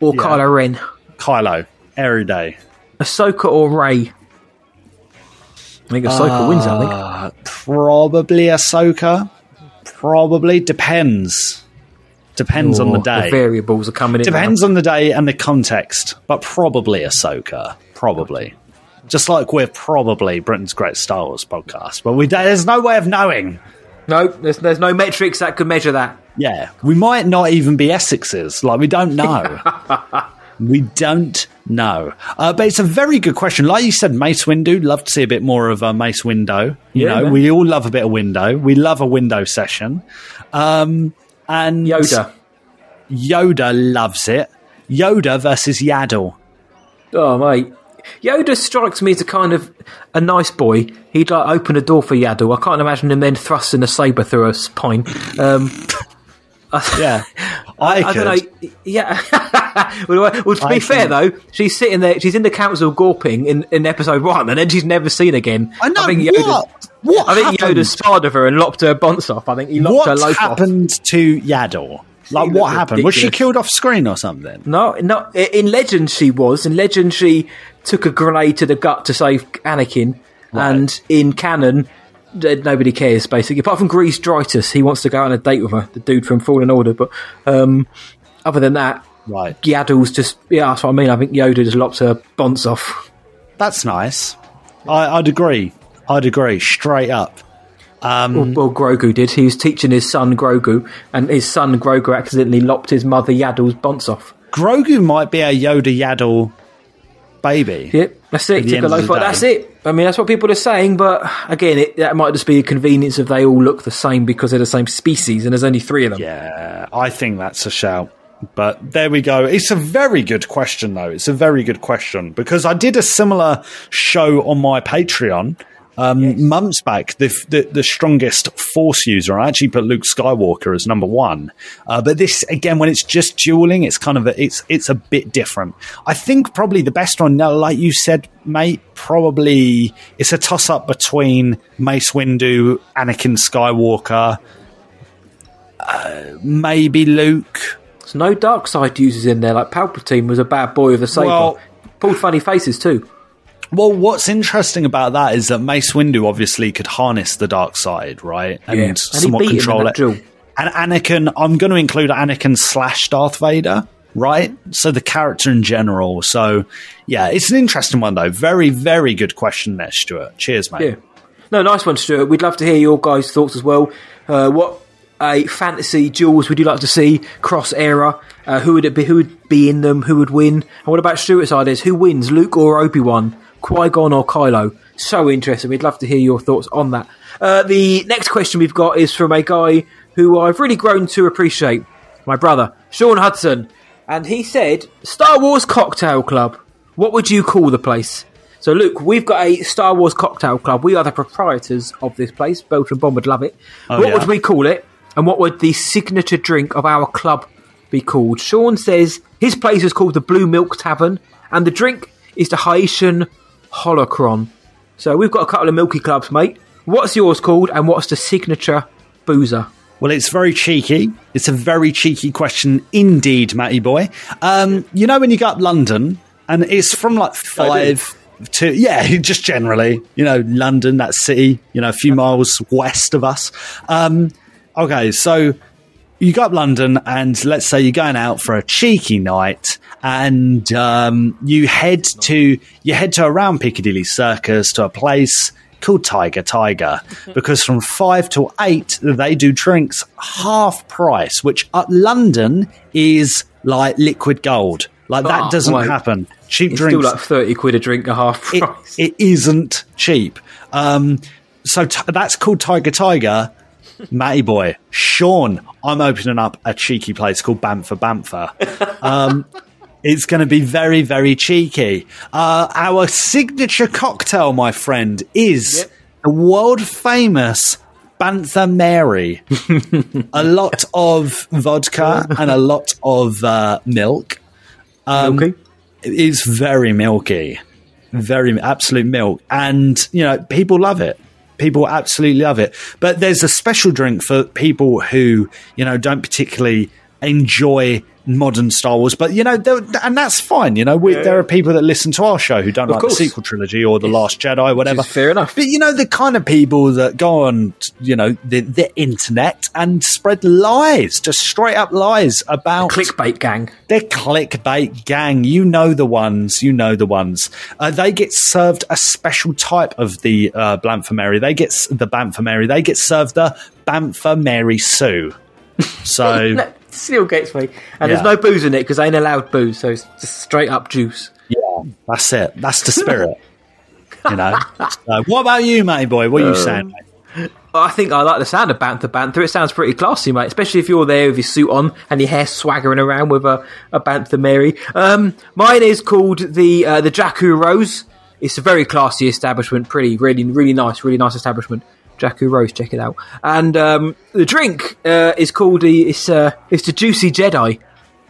or Yeah. Kylo Ren? Kylo every day. Ahsoka or Rey? I think Ahsoka wins. I think. Uh, Probably Ahsoka. Probably depends. Depends on the day. variables are coming in. Depends on the day and the context, but probably Ahsoka. Probably. Just like we're probably Britain's Great Star Wars podcast, but we there's no way of knowing. No, there's there's no metrics that could measure that. Yeah, we might not even be Essexes. Like we don't know. (laughs) we don't know. Uh, but it's a very good question. Like you said, Mace Windu. Love to see a bit more of uh, Mace Windu. You Yeah, know, man. we all love a bit of window. We love a window session. Um, and Yoda. Yoda loves it. Yoda versus Yaddle. Oh mate, Yoda strikes me as a kind of a nice boy. He'd like open a door for Yaddle. I can't imagine him then thrusting a saber through a spine. Um, (laughs) yeah, I, I don't know. Yeah. (laughs) well, well, to be I fair though, she's sitting there. She's in the council gawping in, in episode one, and then she's never seen again. I know, think Yoda. what? What I think happened? Yoda sparred with her and lopped her bonce off. I think he lopped her What loaf off. happened to Yaddle? Like, what happened? Was she killed off screen or something? No, no. In Legend, she was. In Legend, she took a grenade to the gut to save Anakin, and in canon, nobody cares basically. Apart from Greez Dritus, he wants to go on a date with her, the dude from Fallen Order. But um, other than that, right? Yaddle's just yeah. That's what I mean. I think Yoda just lopped her bonce off. That's nice. I, I'd agree. I'd agree straight up. Um, well, well, Grogu did. He was teaching his son Grogu, and his son Grogu accidentally lopped his mother Yaddle's bonce off. Grogu might be a Yoda Yaddle baby. Yep, that's it. Took a of loaf off. That's it. I mean, that's what people are saying. But again, it, that might just be a convenience of they all look the same because they're the same species, and there's only three of them. Yeah, I think that's a shout. But there we go. It's a very good question, though. It's a very good question because I did a similar show on my Patreon um, months back. The, the the strongest Force user. I actually put Luke Skywalker as number one. Uh, but this again, when it's just dueling, it's kind of a, it's it's a bit different. I think probably the best one, now, like you said, mate. Probably it's a toss up between Mace Windu, Anakin Skywalker. Uh, maybe Luke. There's no dark side users in there. Like Palpatine was a bad boy with a saber. Well- Pulled funny faces too. Well, what's interesting about that is that Mace Windu obviously could harness the dark side, right? And, Yeah. And somewhat control it. duel. And Anakin, I'm going to include Anakin slash Darth Vader, right? So the character in general. So, yeah, it's an interesting one, though. Very, very good question there, Stuart. Cheers, mate. Yeah. No, nice one, Stuart. We'd love to hear your guys' thoughts as well. Uh, what a fantasy duels would you like to see cross era? Uh, who would it be? Who would be in them? Who would win? And what about Stuart's ideas? Who wins, Luke or Obi Wan, Qui Gon or Kylo? So interesting. We'd love to hear your thoughts on that. Uh, the next question we've got is from a guy who I've really grown to appreciate, my brother Sean Hudson, and he said, "Star Wars Cocktail Club. What would you call the place?" So, Luke, we've got a Star Wars cocktail club. We are the proprietors of this place. Belgian Bomb would love it. Oh, what yeah. would we call it? And what would the signature drink of our club be called? Sean says his place is called the Blue Milk Tavern, and the drink is the Haitian Holocron. So, we've got a couple of milky clubs, mate. What's yours called, and what's the signature boozer? Well, it's very cheeky. It's a very cheeky question indeed, Matty boy. Um, you know when you go up London, and it's from like five to yeah, (laughs) just generally, you know, London, that city, you know, a few miles west of us. Um, okay, so you go up London, and let's say you're going out for a cheeky night, and um, you head to you head to around Piccadilly Circus to a place called Tiger Tiger (laughs) because from five to eight they do drinks half price, which at London is like liquid gold. Like that Oh, doesn't wait. happen. Cheap drinks like thirty quid a drink, a half it, price. it isn't cheap. Um, so t- that's called Tiger Tiger. Matty boy, Sean, I'm opening up a cheeky place called Bamfer Bamfer. Um, it's going to be very, very cheeky. Uh, our signature cocktail, my friend, is the world famous Bantha Mary. a lot of vodka and a lot of uh, milk. Um, Milky? It's very milky, very absolute milk, and you know people love it. People absolutely love it. But there's a special drink for people who you know don't particularly enjoy modern Star Wars, but you know, and that's fine. You know, we, Yeah. there are people that listen to our show who don't Of like course. the sequel trilogy or the Last Jedi, whatever. fair enough. But you know, the kind of people that go on, you know, the, the internet and spread lies, just straight up lies about clickbait gang. They're clickbait gang. You know the ones. You know the ones. Uh, they get served a special type of the uh, Bamfer Mary. They get the Bamfer Mary. They get served the Bamfer Mary Sue. (laughs) So still gets me. And Yeah. there's no booze in it because they ain't allowed booze, so it's just straight up juice. yeah, that's it. That's the spirit. (laughs) you know. So, what about you, matey boy? What are you Um, saying? mate? I think I like the sound of Bantha Bantha. It sounds pretty classy, mate. Especially if you're there with your suit on and your hair swaggering around with a, a Bantha Mary. Um, mine is called the uh, the Jakku Rose. It's a very classy establishment. Pretty, really, really nice, really nice establishment. Jakku Rose, check it out. And um, the drink uh, is called the it's uh, it's the Juicy Jedi.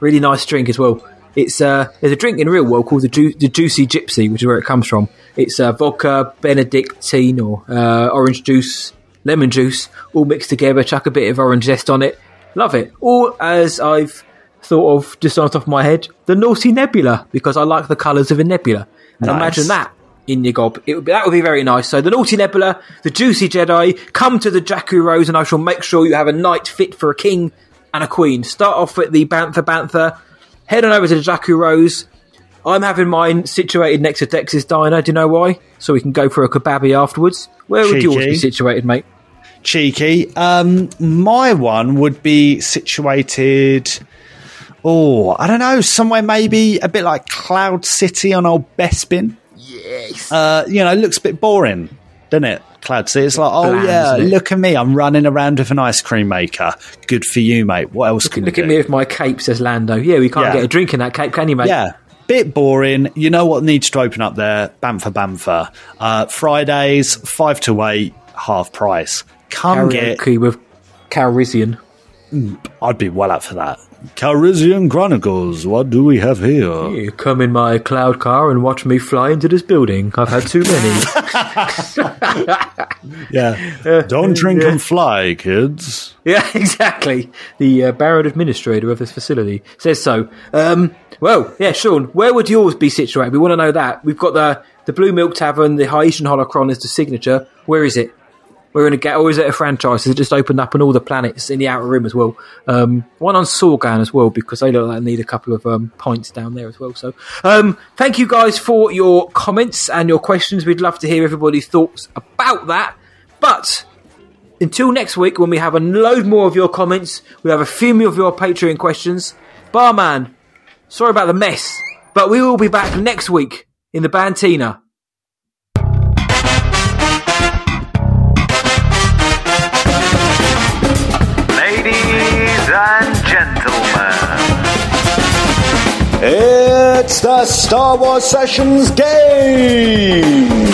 Really nice drink as well. It's uh, there's a drink in the real world called the, Ju- the Juicy Gypsy, which is where it comes from. It's uh, vodka, Benedictine, or uh, orange juice, lemon juice, all mixed together. Chuck a bit of orange zest on it. Love it. Or as I've thought of just on top of my head, the Naughty Nebula because I like the colours of a nebula. And Nice. imagine that in your gob. It would be, that would be very nice. So the Naughty Nebula, the Juicy Jedi, come to the Jakku Rose, and I shall make sure you have a night fit for a king and a queen. Start off at the Bantha Bantha, head on over to the Jakku Rose. I'm having mine situated next to Dex's diner. Do you know why? So we can go for a kebabi afterwards. Where would yours be situated, mate? cheeky. Um, my one would be situated. Oh, I don't know, somewhere maybe a bit like Cloud City on Old Bespin. Uh, you know, it looks a bit boring, doesn't it? Cloud It's like, oh Bland, yeah, look at me, I'm running around with an ice cream maker. Good for you, mate. What else can you? Look at do? me with my cape, says Lando. Yeah, we can't Yeah. get a drink in that cape, can you, mate? Yeah. Bit boring. You know what needs to open up there? Bamfer Bamfer. Uh, Fridays, 5 to 8, half price. Come get. Karaoke with Calrissian. I'd be well up for that. Calrissian Chronicles, what do we have here? You come in my cloud car and watch me fly into this building. I've had too many. (laughs) (laughs) Yeah. Don't drink and fly, kids. yeah, (laughs) exactly. The uh, Baron Administrator of this facility says so. Um, well, yeah, Sean, where would yours be situated? We want to know that. We've got the the Blue Milk Tavern, the Haitian Holocron is the signature. Where is it? We're in a get, is it a franchise? It just opened up on all the planets in the outer rim as well? Um, one on Sorgan as well because they look like they need a couple of um, points down there as well. So, um, thank you guys for your comments and your questions. We'd love to hear everybody's thoughts about that. But until next week, when we have a load more of your comments, we have a few more of your Patreon questions. Barman, sorry about the mess, but we will be back next week in the Bantina. And gentlemen, It's the Star Wars Sessions game!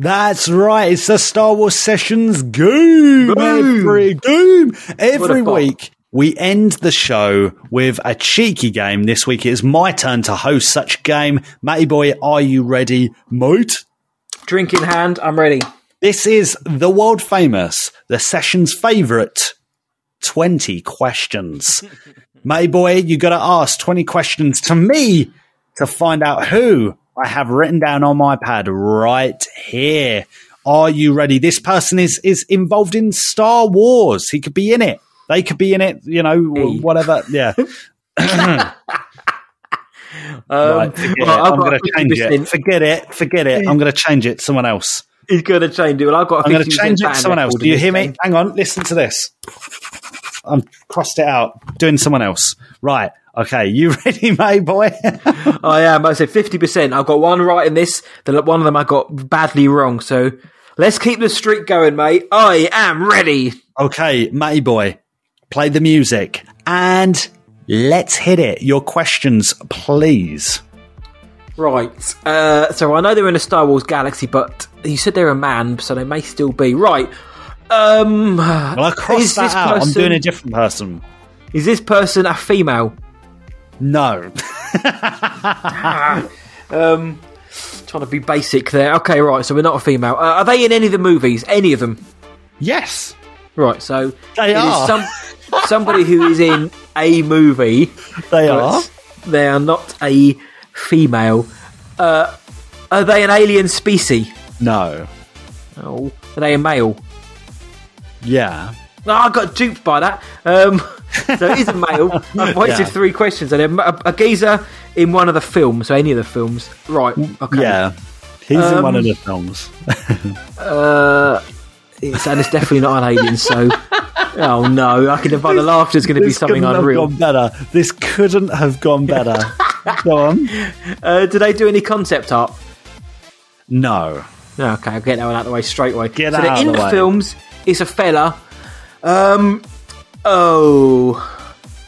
That's right. It's the Star Wars Sessions game. Every game. Every week, we end the show with a cheeky game. This week it is my turn to host such game. Matty boy, are you ready, mate? Drink in hand, I'm ready. This is the world famous, the session's favourite 20 questions. (laughs) Matty boy, you got to ask 20 questions to me to find out who I have written down on my pad right here. Are you ready? This person is is involved in Star Wars. He could be in it. They could be in it, you know, w- whatever. Yeah. (laughs) right, Um, well, it. I've I'm going to change 50%. it. Forget it. Forget it. I'm going to change it. to Someone else. He's going to change it. Well, I've got. I'm going to change it someone else. Do you hear me? game. Hang on. Listen to this. I'm crossed it out. Doing someone else. Right. Okay. You (laughs) ready, mate, boy? (laughs) I am. I said fifty percent. I've got one right in this. The one of them I got badly wrong. So let's keep the streak going, mate. I am ready. okay, matey boy. Play the music and let's hit it. Your questions, please. Right. Uh, so I know they're in a Star Wars galaxy, but you said they're a man, so they may still be. Right. Um, Well, I crossed that this out. I'm doing a different person. Is this person a female? No. (laughs) um, trying to be basic there. Okay, right. So we're not a female. Uh, are they in any of the movies? Any of them? Yes. Right. So They are. some somebody who is in a movie. They are. They are not a female. Uh, are they an alien species? No. Oh, are they a male? Yeah. No, I got duped by that. Um, so it is a male. (laughs) I've wasted Yeah. three questions. And a, a geezer in one of the films, so any of the films. Right. Okay. Yeah. He's in Um, one of the films. (laughs) Uh, it's, and it's definitely not an alien. So, oh no, I can invite the laughter's going to be This something couldn't unreal. Have gone better. This couldn't have gone better. (laughs) Go on. Uh, do they do any concept art? No. No, okay, I'll get that one out of the way straight away. Get so out in the the films. It's a fella. Um, oh,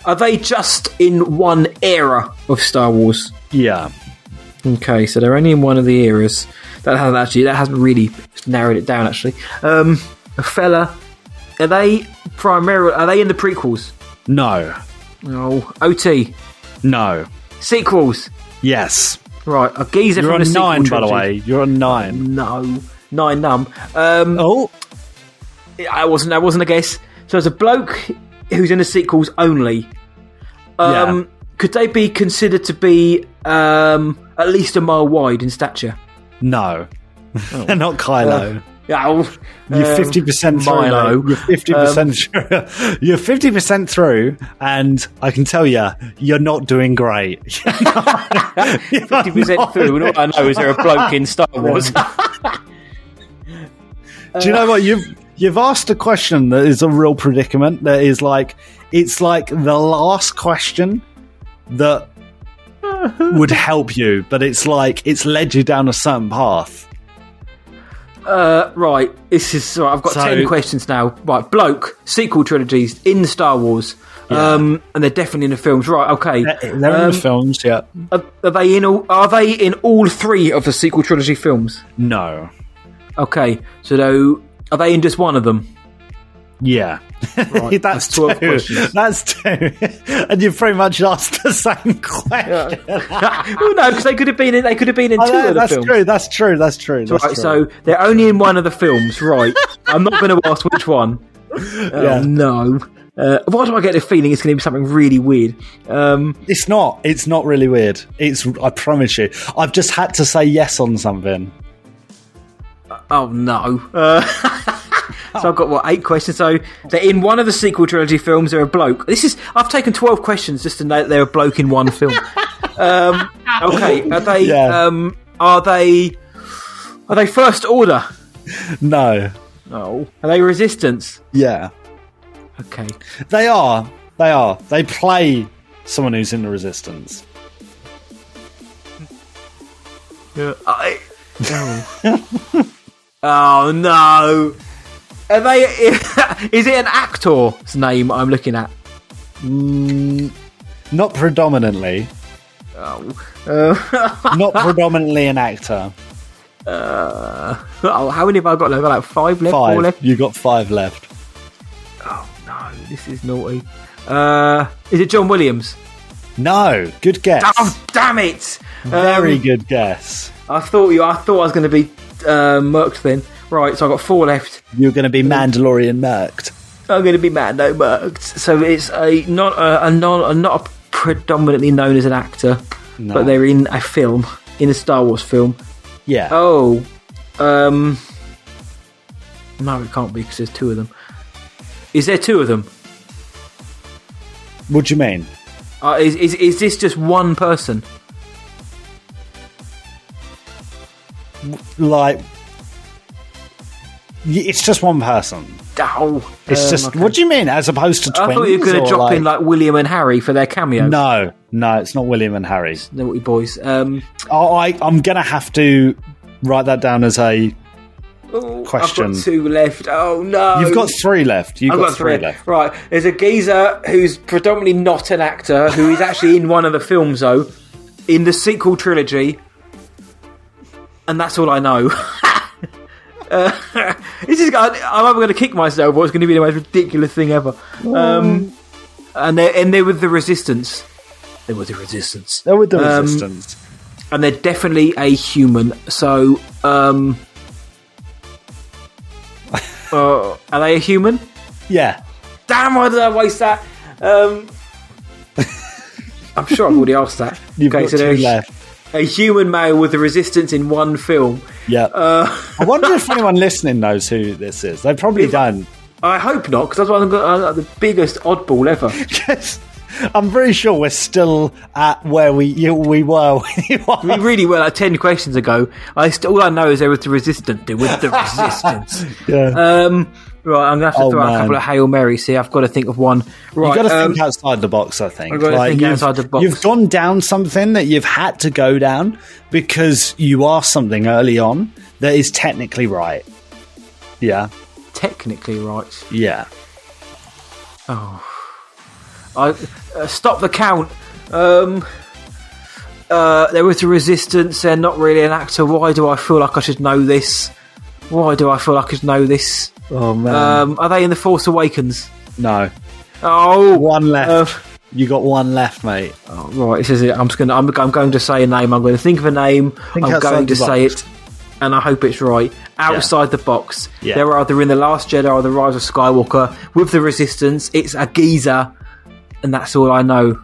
are they just in one era of Star Wars? Yeah. Okay, so they're only in one of the eras. That hasn't actually that hasn't really narrowed it down. Actually, um, a fella. Are they primarily? Are they in the prequels? No. No. OT No. sequels. Yes. Right, a geezer You're from on the nine, by the way. You're on nine. No, nine num. Um, oh, I wasn't. I wasn't a guess. So it's a bloke who's in the sequels only. Um, Could they be considered to be um, at least a mile wide in stature? No. They're (laughs) not Kylo. Uh, yeah, oh, You're um, fifty percent through. Milo. You're fifty Um, percent through. (laughs) You're fifty percent through, and I can tell you, you're not doing great. (laughs) Fifty percent through, and all I know is there a bloke in Star Wars. Do you know what you've you've asked a question that is a real predicament? That is like it's like the last question that would help you, but it's like it's led you down a certain path. Uh, right, this is. Right, I've got So- ten questions now. Right, bloke sequel trilogies in Star Wars, um, and they're definitely in the films. Right, okay, They're in Um, the films, yeah. Are, are they in all? Are they in all three of the sequel trilogy films? No. Okay, so though, are they in just one of them? Yeah. Right, (laughs) that's, that's 12 two. questions. That's two. (laughs) and you've pretty much asked the same (laughs) question. well, no, because they could have been in. They could have been in Oh, two no, of the that's films. true. That's true. That's true. That's right, true. so they're only in one of the films. Right, I'm not going to ask which one. Oh, Yeah. No. Uh, why do I get the feeling it's going to be something really weird? Um, it's not. It's not really weird. It's. I promise you. I've just had to say yes on something. Oh no. Uh, so I've got what eight questions. So they're in one of the sequel trilogy films. They're a bloke. This is I've taken twelve questions just to know that they're a bloke in one film. (laughs) um, okay, are they? Yeah. Um, are they? Are they First Order? No. No. Are they Resistance? Yeah. Okay. They are. They are. They play someone who's in the resistance. Yeah. I, oh. (laughs) oh no. Are they? (laughs) Is it an actor's name I'm looking at? Mm, not predominantly. Oh. Uh, Not (laughs) predominantly an actor. Uh, (laughs) oh, how many have I got left? Like five left, Five. four left. You got five left. Oh no, this is naughty. Uh, is it John Williams? No. Good guess. Oh damn it! Very Um, good guess. I thought you. I thought I was going to be uh, murked then. Right, so I've got four left. You're going to be Mandalorian murked. I'm going to be mad, no murked. So it's a not a, a non a not a predominantly known as an actor, No. but they're in a film in a Star Wars film. Yeah. Oh, um, no, it can't be because there's two of them. Is there two of them? What do you mean? Uh, is, is is this just one person? Like, it's just one person. Oh, It's um, just. okay. What do you mean? As opposed to twins? I thought you were going to drop in like William and Harry for their cameo. No, no, it's not William and Harry. Naughty boys. Um, Oh, I, I'm going to have to write that down as a question. I've got two left. Oh no! You've got three left. You've I've got, three left. Right. There's a geezer who's predominantly not an actor, who is actually in one of the films though, in the sequel trilogy, and that's all I know. (laughs) uh, this is. I'm either going to kick myself, or it's going to be the most ridiculous thing ever. Um, and they're and they're with the Resistance. They're with the Resistance. They're with the Um, resistance. and they're definitely a human. So, um, (laughs) uh, are they a human? Yeah. Damn! Why did I waste that? Um, (laughs) I'm sure I've already asked that. You've got they're two left. A human male with the resistance in one film. Yeah. Uh, I wonder if anyone listening knows who this is. They probably don't. I hope not, because otherwise I'm going to, the biggest oddball ever. (laughs) Yes. I'm very sure we're still at where we you, we were (laughs) when you. We really were like ten questions ago. I st- all I know is there was the resistance. There was the resistance. (laughs) Yeah. Um, right, I'm gonna have to Oh, throw out a couple of hail marys here. I've got to think of one. Right, You've got to um, think outside the box, I think. I've got to think you've, outside the box. You've gone down something that you've had to go down because you asked something early on that is technically right. Yeah. technically right. Yeah. Oh, I uh, stop the count. Um, uh, there was the resistance. They're not really an actor. Why do I feel like I should know this? Why do I feel like I should know this? Oh, man. Um, are they in the Force Awakens? No. Oh, One left. uh, you got one left, mate. oh, right. This is it. I'm just gonna. I'm, I'm going to say a name. I'm going to think of a name. Think I'm going to say it, and I hope it's right. Outside the box. Yeah. They're either in the Last Jedi or the Rise of Skywalker with the Resistance. It's a geezer, and that's all I know.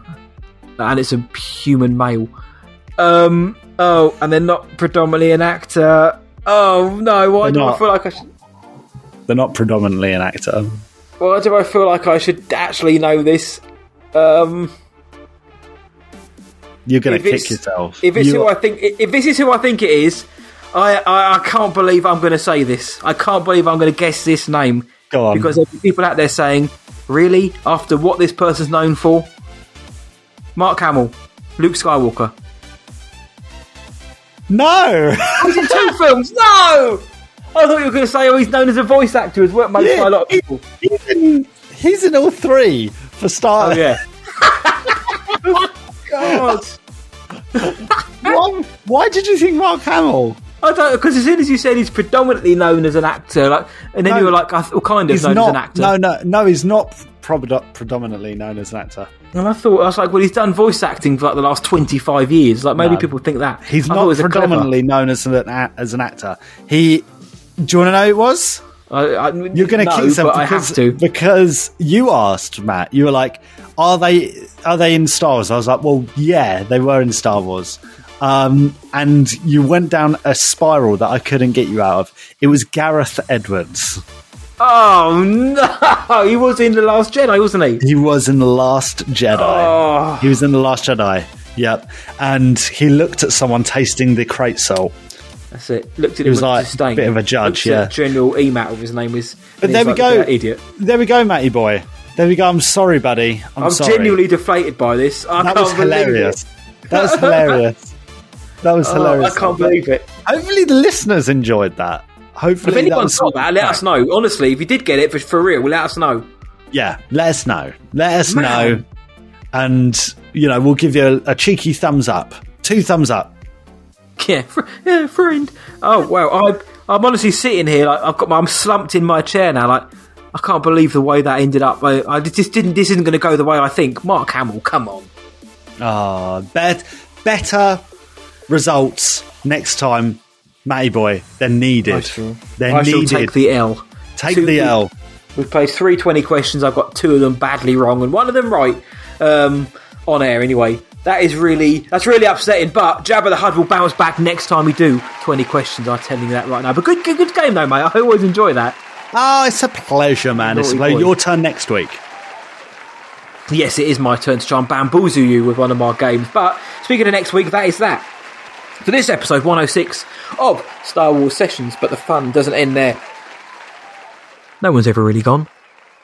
And it's a human male. Um. Oh, and they're not predominantly an actor. Oh no! Why They're do I not. feel like I should? They're not predominantly an actor. Why do I feel like I should actually know this? Um. You're going to kick it's- yourself. If it's You who are- I think, if this is who I think it is, I I, I can't believe I'm going to say this. I can't believe I'm going to guess this name Go on. because there's people out there saying, "Really? After what this person's known for?" Mark Hamill, Luke Skywalker. No! He's in two films. No. (laughs) I thought you were going to say, "Oh, he's known as a voice actor as well." Made by a lot of people. He's in, he's in all three for start. Oh yeah. (laughs) God. why, why did you think Mark Hamill? I don't because as soon as you said he's predominantly known as an actor, like, and then No. you were like, I well, kind of He's known not. as an actor. No, no, no. He's not predominantly known as an actor. And I thought I was like, well, he's done voice acting for like the last twenty five years. Like maybe No. people think that He's I not was a clever- predominantly known as an as an actor. He. Do you want to know who it was? I, I, You're going to no, kick yourself I because, because you asked Matt. You were like, "Are they are they in Star Wars?" I was like, "Well, yeah, they were in Star Wars." Um, and you went down a spiral that I couldn't get you out of. It was Gareth Edwards. Oh no, (laughs) he was in the Last Jedi, wasn't he? He was in the Last Jedi. Oh. He was in the Last Jedi. Yep. And he looked at someone tasting the Crait salt. That's it. Looked at him was with like disdain. a bit of a judge, Looked yeah. General Emat, of his name was. But there we like, go. "That idiot. There we go, Matty boy. There we go. I'm sorry, buddy. I'm, I'm, sorry. genuinely deflated by this. I that was hilarious. (laughs) That was hilarious. That was Oh, hilarious. I can't believe it. Hopefully, the listeners enjoyed that. Hopefully, If anyone saw that, let us know. Honestly, if you did get it for, for real, let us know. Yeah, let us know. Let us Man. know, and you know we'll give you a, a cheeky thumbs up, two thumbs up. Yeah, fr- yeah, friend. Oh wow, I, I'm honestly sitting here like I've got my, I'm slumped in my chair now. Like I can't believe the way that ended up. I, I just didn't. This isn't going to go the way I think. Mark Hamill, come on. Ah, bet better results next time, Matty boy. They're needed. I shall- They're I shall needed. take the L. Take Two- the L. We've played three twenty questions. I've got two of them badly wrong and one of them right um, on air. Anyway, that is really that's really upsetting. But Jabba the Hutt will bounce back next time we do 20 questions. I'm telling you that right now. But good, good, good game though, mate. I always enjoy that. Oh, it's a pleasure, man. It's a pleasure. Your turn next week. Yes, it is my turn to try and bamboozle you with one of my games. But speaking of next week, that is that. For this episode 106 of Star Wars Sessions, but the fun doesn't end there. No one's ever really gone.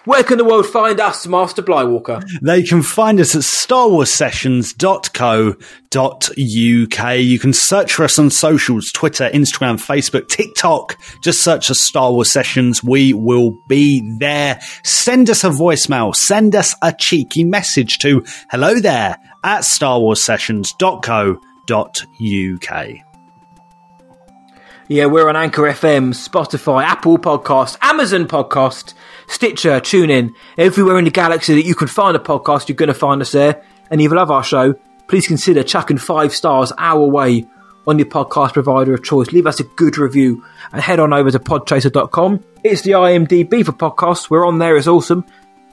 Where can the world find us, Master Blywalker? They can find us at starwarsessions.co.uk. You can search for us on socials Twitter, Instagram, Facebook, TikTok. Just search for Star Wars Sessions. We will be there. Send us a voicemail. Send us a cheeky message to hello there at starwarsessions.co.uk. Yeah, we're on Anchor FM, Spotify, Apple Podcast, Amazon Podcast, Stitcher, TuneIn, everywhere in the galaxy that you can find a podcast, you're going to find us there. And if you love our show, please consider chucking five stars our way on your podcast provider of choice. Leave us a good review and head on over to podchaser.com. It's the IMDb for podcasts. We're on there. It's awesome.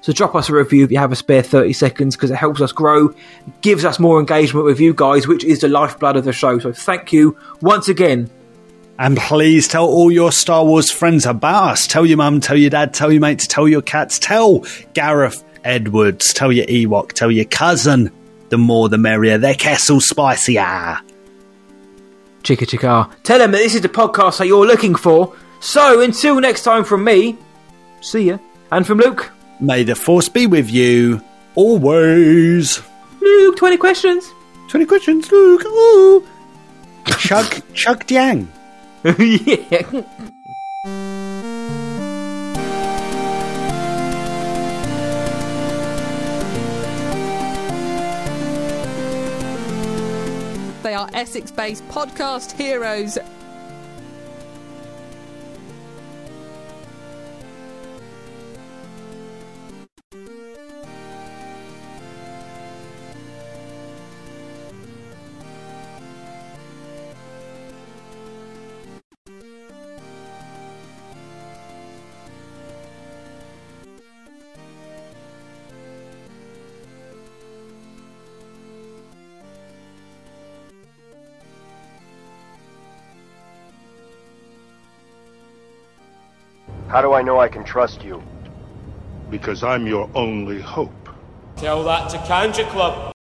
So drop us a review if you have a spare 30 seconds because it helps us grow, gives us more engagement with you guys, which is the lifeblood of the show. So thank you once again And please tell all your Star Wars friends about us. Tell your mum, tell your dad, tell your mates, tell your cats, tell Gareth Edwards, tell your Ewok, tell your cousin. The more the merrier. Their Kessel spicier. Chicka chicka. Tell them that this is the podcast that you're looking for. So until next time from me, see ya. And from Luke. May the force be with you always. Luke, 20 questions. 20 questions, Luke. Ooh. Chug, chug diang. (laughs) They are Essex based podcast heroes. How do I know I can trust you? Because I'm your only hope. Tell that to Kanjiklub.